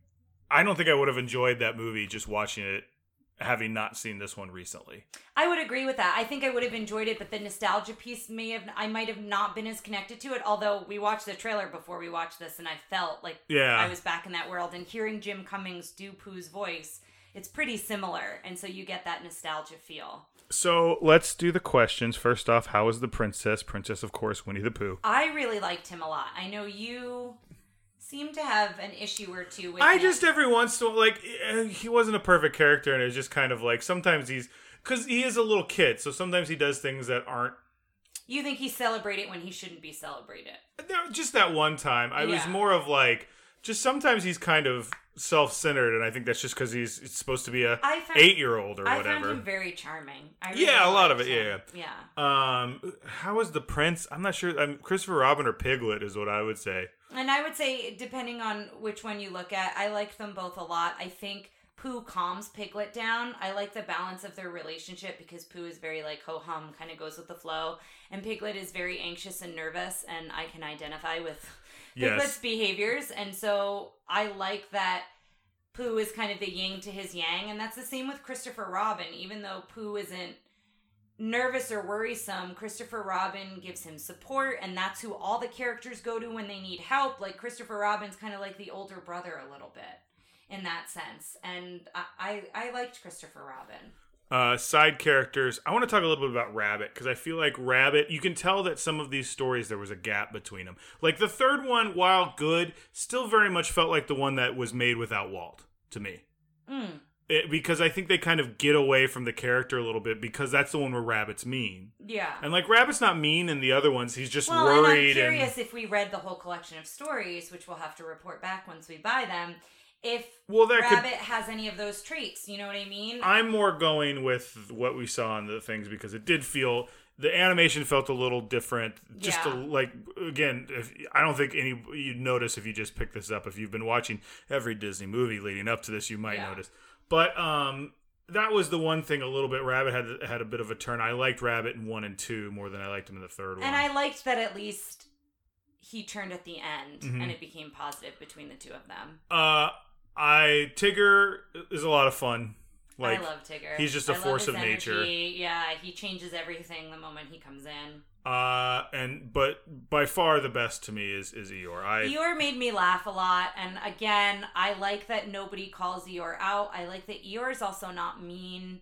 I don't think I would have enjoyed that movie just watching it, having not seen this one recently. I would agree with that. I think I would have enjoyed it, but the nostalgia piece may have I might have not been as connected to it. Although we watched the trailer before we watched this, and I felt like Yeah. I was back in that world. And hearing Jim Cummings do Pooh's voice, it's pretty similar, and so you get that nostalgia feel. So let's do the questions. First off, how is the princess? Princess, of course, Winnie the Pooh. I really liked him a lot. I know you seem to have an issue or two with I him. just every once in a while, like eh, he wasn't a perfect character, and it's just kind of like sometimes he's because he is a little kid, so sometimes he does things that aren't. you think he celebrated when he shouldn't be celebrated. there- Just that one time, I was more of like just sometimes he's kind of self-centered, and I think that's just because he's it's supposed to be a found eight-year-old or whatever I found him very charming. Really Yeah, a lot of it, him. yeah, yeah. Um, how is the prince? I'm not sure. I'm Christopher Robin or Piglet is what I would say. And I would say, depending on which one you look at, I like them both a lot. I think Pooh calms Piglet down. I like the balance of their relationship because Pooh is very like ho hum, kind of goes with the flow, and Piglet is very anxious and nervous, and I can identify with Yes. Behaviors, and so I like that. Pooh is kind of the yin to his yang, and that's the same with Christopher Robin. Even though Pooh isn't nervous or worrisome, Christopher Robin gives him support, and that's who all the characters go to when they need help. Like Christopher Robin's kind of like the older brother a little bit in that sense, and I I, I liked Christopher Robin. Uh, side characters. I want to talk a little bit about Rabbit because I feel like Rabbit. You can tell that some of these stories there was a gap between them. Like the third one, while good, still very much felt like the one that was made without Walt to me. Mm, It, because I think they kind of get away from the character a little bit because that's the one where Rabbit's mean. yeah. And like Rabbit's not mean in the other ones. He's just Well, and I'm worried curious if we read the whole collection of stories, which we'll have to report back once we buy them. If Well, that could- Rabbit has any of those traits, you know what I mean? I'm more going with what we saw in the things because it did feel the animation felt a little different. Just to, like again, if, I don't think any you'd notice if you just pick this up. If you've been watching every Disney movie leading up to this, you might Yeah. notice. But um, that was the one thing. A little bit. Rabbit had had a bit of a turn. I liked Rabbit in one and two more than I liked him in the third one. and I liked that at least he turned at the end Mhm. and it became positive between the two of them. uh, I Tigger is a lot of fun. Like I love Tigger. he's just a I force of nature. Yeah, he changes everything the moment he comes in. uh, and but by far the best to me is is Eeyore. I Eeyore made me laugh a lot, and again, I like that nobody calls Eeyore out. I like that Eeyore is also not mean.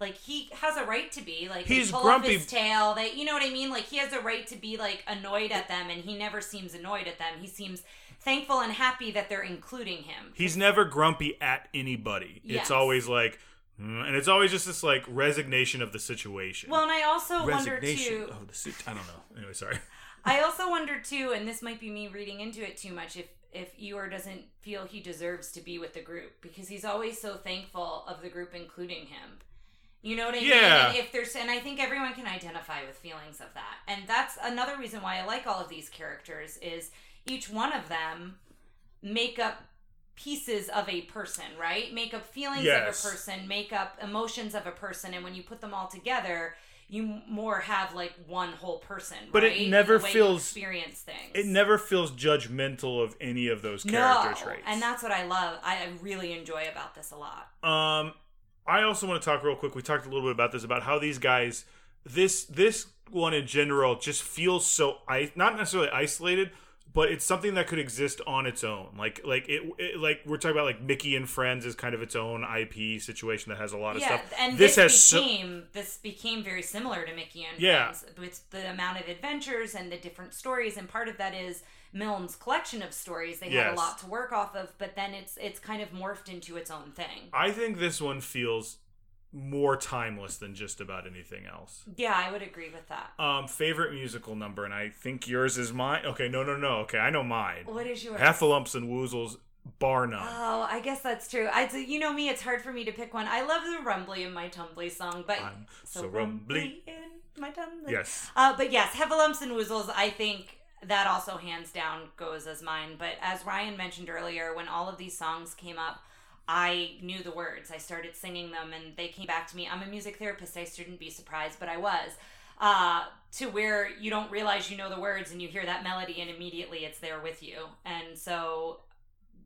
Like he has a right to be like He's pull grumpy. up his tail. that you know what I mean? Like he has a right to be like annoyed at them, and he never seems annoyed at them. He seems thankful and happy that they're including him. he's never grumpy at anybody. Yes. It's always like, mm, and it's always just this like resignation of the situation. Well, and I also wonder resignation too. of the suit. I don't know. Anyway, sorry. [LAUGHS] I also wonder too, and this might be me reading into it too much. If if Eeyore doesn't feel he deserves to be with the group because he's always so thankful of the group including him. You know what I mean? Yeah. And if there's and I think everyone can identify with feelings of that. And that's another reason why I like all of these characters is each one of them make up pieces of a person, right? Make up feelings Yes. of a person, make up emotions of a person, and when you put them all together, you more have like one whole person. But it right? In never the way you feels- experience things. It never feels judgmental of any of those no, character traits. and that's what I love. I I really enjoy about this a lot. Um, I also want to talk real quick. We talked a little bit about this about how these guys, this this one in general, just feels so I not necessarily isolated, but it's something that could exist on its own. Like like it, it like we're talking about like Mickey and Friends is kind of its own IP situation that has a lot of Yeah, stuff. and this, this, has so, became this became very similar to Mickey and Yeah. Friends with the amount of adventures and the different stories, and part of that is Milne's collection of stories. They had a lot to work off of, but then it's it's kind of morphed into its own thing. I think this one feels more timeless than just about anything else. Yeah, I would agree with that. Um, favorite musical number, and I think yours is mine. Okay, no, no, no. Okay, I know mine. What is yours? Heffalumps and Woozles, bar none. Oh, I guess that's true. I, you know me, it's hard for me to pick one. I love the rumbly in my tumbly song, but I'm so rumbly. in my tumbly. Yes. Uh, but yes, Heffalumps and Woozles, I think that also hands down goes as mine. But as Ryan mentioned earlier, when all of these songs came up, I knew the words. I started singing them and they came back to me. I'm a music therapist. I shouldn't be surprised, but I was. Uh, to where you don't realize you know the words and you hear that melody and immediately it's there with you. And so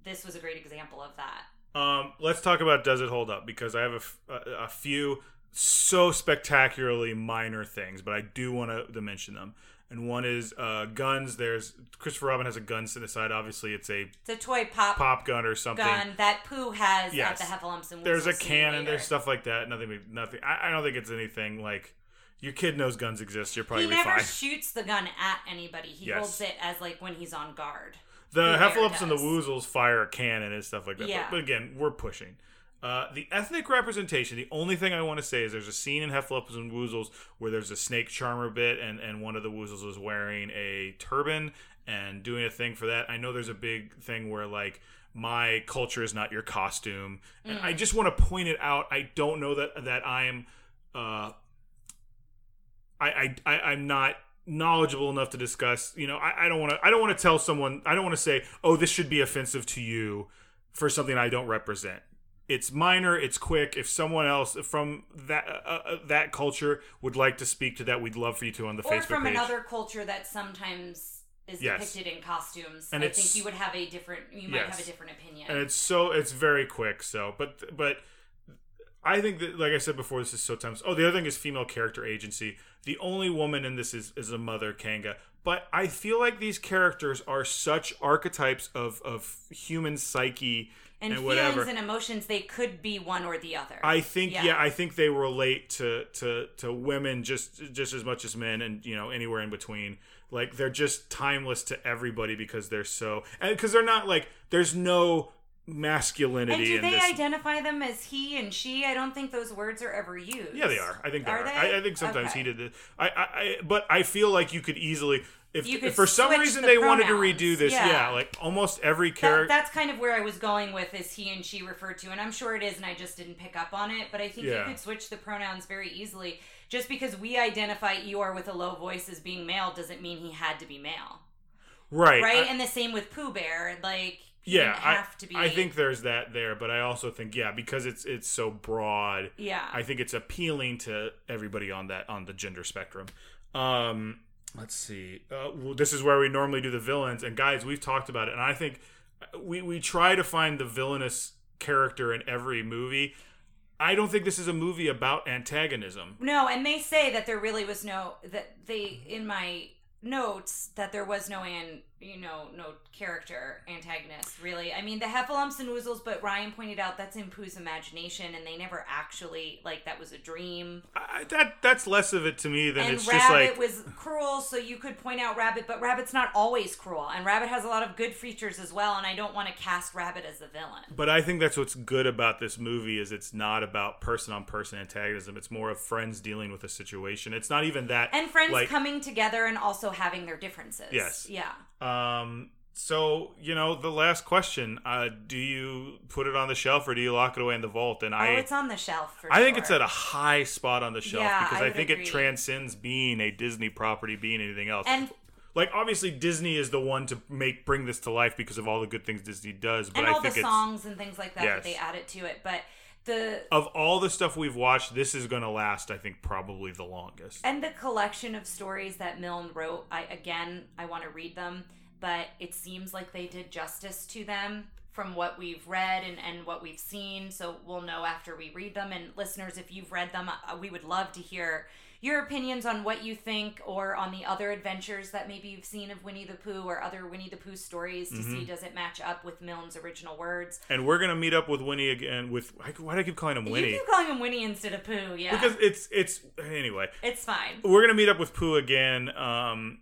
this was a great example of that. Um, let's talk about Does It Hold Up because I have a, a few so spectacularly minor things, but I do want to mention them. And one is uh, guns. There's Christopher Robin has a gun set aside. Obviously, it's a It's a toy pop, pop gun or something. gun that Pooh has Yes. at the Heffalumps and There's a cannon. later. There's stuff like that. Nothing. Nothing. I, I don't think it's anything like your kid knows guns exist. You're probably he never fine. shoots the gun at anybody. He Yes. holds it as like when he's on guard. The Heffalumps and the. Woozles fire a cannon and stuff like that. Yeah. But, but again, we're pushing. Uh, the ethnic representation, the only thing I want to say is there's a scene in Heffalumps and Woozles where there's a snake charmer bit and, and one of the Woozles is wearing a turban and doing a thing for that. I know there's a big thing where like my culture is not your costume. And I just want to point it out. I don't know that that I'm uh I, I, I I'm not knowledgeable enough to discuss. You know, I, I don't want to. I don't want to tell someone. I don't want to say, "Oh, this should be offensive to you," for something I don't represent. It's minor. It's quick. If someone else from that uh, uh, that culture would like to speak to that, we'd love for you to on the or Facebook from page. another culture that sometimes is Yes. depicted in costumes. And I think you would have a different. You might have a different opinion. and it's so it's very quick. So, but but I think that, like I said before, this is so times. Oh, the other thing is female character agency. The only woman in this is is a mother, Kanga. But I feel like these characters are such archetypes of of human psyche and, and, feelings whatever. and emotions, they could be one or the other. I think yeah. Yeah. I think they relate to to to women just just as much as men and you know anywhere in between. Like they're just timeless to everybody because they're so and because they're not like there's no masculinity and do they this. identify them as he and she? I don't think those words are ever used. Yeah, they are. I think they are. Are they? I, I think sometimes Okay. he did this. I, I, I, but I feel like you could easily, if, could if for some reason the they wanted to redo this, yeah. Yeah. like almost every That, character. that's kind of where I was going with is he and she referred to, and I'm sure it is, and I just didn't pick up on it. But I think Yeah. you could switch the pronouns very easily. Just because we identify Eeyore with a low voice as being male doesn't mean he had to be male, right, right? I- and the same with Pooh Bear, like yeah, I, have to be. I think there's that there, but I also think yeah, because it's it's so broad. yeah, I think it's appealing to everybody on that on the gender spectrum. Um, let's see. Uh, well, this is where we normally do the villains, and guys, we've talked about it, and I think we we try to find the villainous character in every movie. I don't think this is a movie about antagonism. no, and they say that there really was no that they in my notes that there was no an you know no character antagonist really i mean the heffalumps and woozles but ryan pointed out that's in pooh's imagination and they never actually like that was a dream I, that that's less of it to me than and it's rabbit just like was cruel so you could point out rabbit but rabbit's not always cruel and rabbit has a lot of good features as well and i don't want to cast rabbit as the villain But I think that's what's good about this movie is it's not about person on person antagonism. It's more of friends dealing with a situation. It's not even that and friends like, coming together and also having their differences Yes. yeah Um, so you know, the last question: uh, Do you put it on the shelf or do you lock it away in the vault? And oh, I, it's on the shelf for I think sure. it's at a high spot on the shelf Yeah, because I I, think agree. it transcends being a Disney property, being anything else. And- like obviously Disney is the one to make bring this to life because of all the good things Disney does. But and I all think the songs and things like that Yes. that they added to it. But the of all the stuff we've watched, this is going to last. I think probably the longest. and the collection of stories that Milne wrote. I again, I want to read them, but it seems like they did justice to them from what we've read and, and what we've seen. So we'll know after we read them. And listeners, if you've read them, uh, we would love to hear your opinions on what you think or on the other adventures that maybe you've seen of Winnie the Pooh or other Winnie the Pooh stories to Mm-hmm. see does it match up with Milne's original words. And we're gonna meet up with Winnie again. With why do I keep calling him Winnie? You keep calling him Winnie instead of Pooh, yeah. Because it's it's anyway. it's fine. We're gonna meet up with Pooh again um,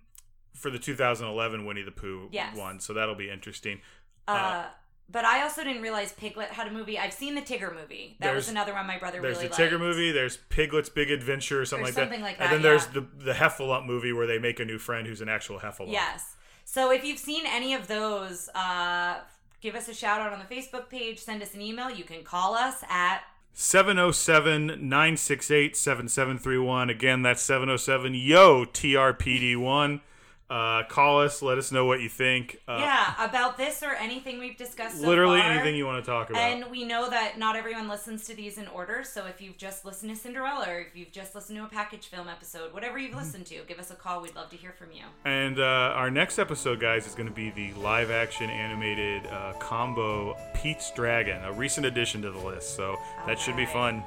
for the 2011 Winnie the Pooh Yes. one, so that'll be interesting. Uh, but I also didn't realize Piglet had a movie. I've seen the Tigger movie. That was another one my brother There's really the Tigger movie. There's Piglet's Big Adventure, or something like something that. like and that, then there's the the Heffalump movie where they make a new friend who's an actual Heffalump. Yes. So if you've seen any of those, uh, give us a shout out on the Facebook page. Send us an email. You can call us at 707 968 7731. Again, that's 707 YO TRPD1. Uh, call us. Let us know what you think. Uh, yeah about this or anything we've discussed. So literally far. anything you want to talk about. And we know that not everyone listens to these in order. So if you've just listened to Cinderella, or if you've just listened to a package film episode, whatever you've listened to, give us a call. We'd love to hear from you. And uh, our next episode, guys, is going to be the live action animated uh, combo Pete's Dragon, a recent addition to the list. So that should be fun.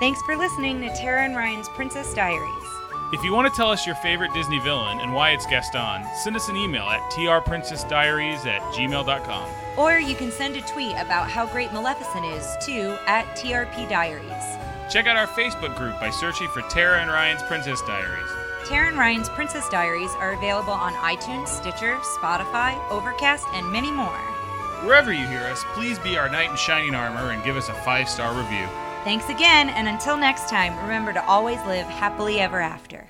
Thanks for listening to Tara and Ryan's Princess Diaries. If you want to tell us your favorite Disney villain and why it's Gaston, send us an email at trprincessdiaries at gmail.com. Or you can send a tweet about how great Maleficent is to at TRP Diaries. Check out our Facebook group by searching for Tara and Ryan's Princess Diaries. Tara and Ryan's Princess Diaries are available on iTunes, Stitcher, Spotify, Overcast, and many more. Wherever you hear us, please be our knight in shining armor and give us a five star review. Thanks again, and until next time, remember to always live happily ever after.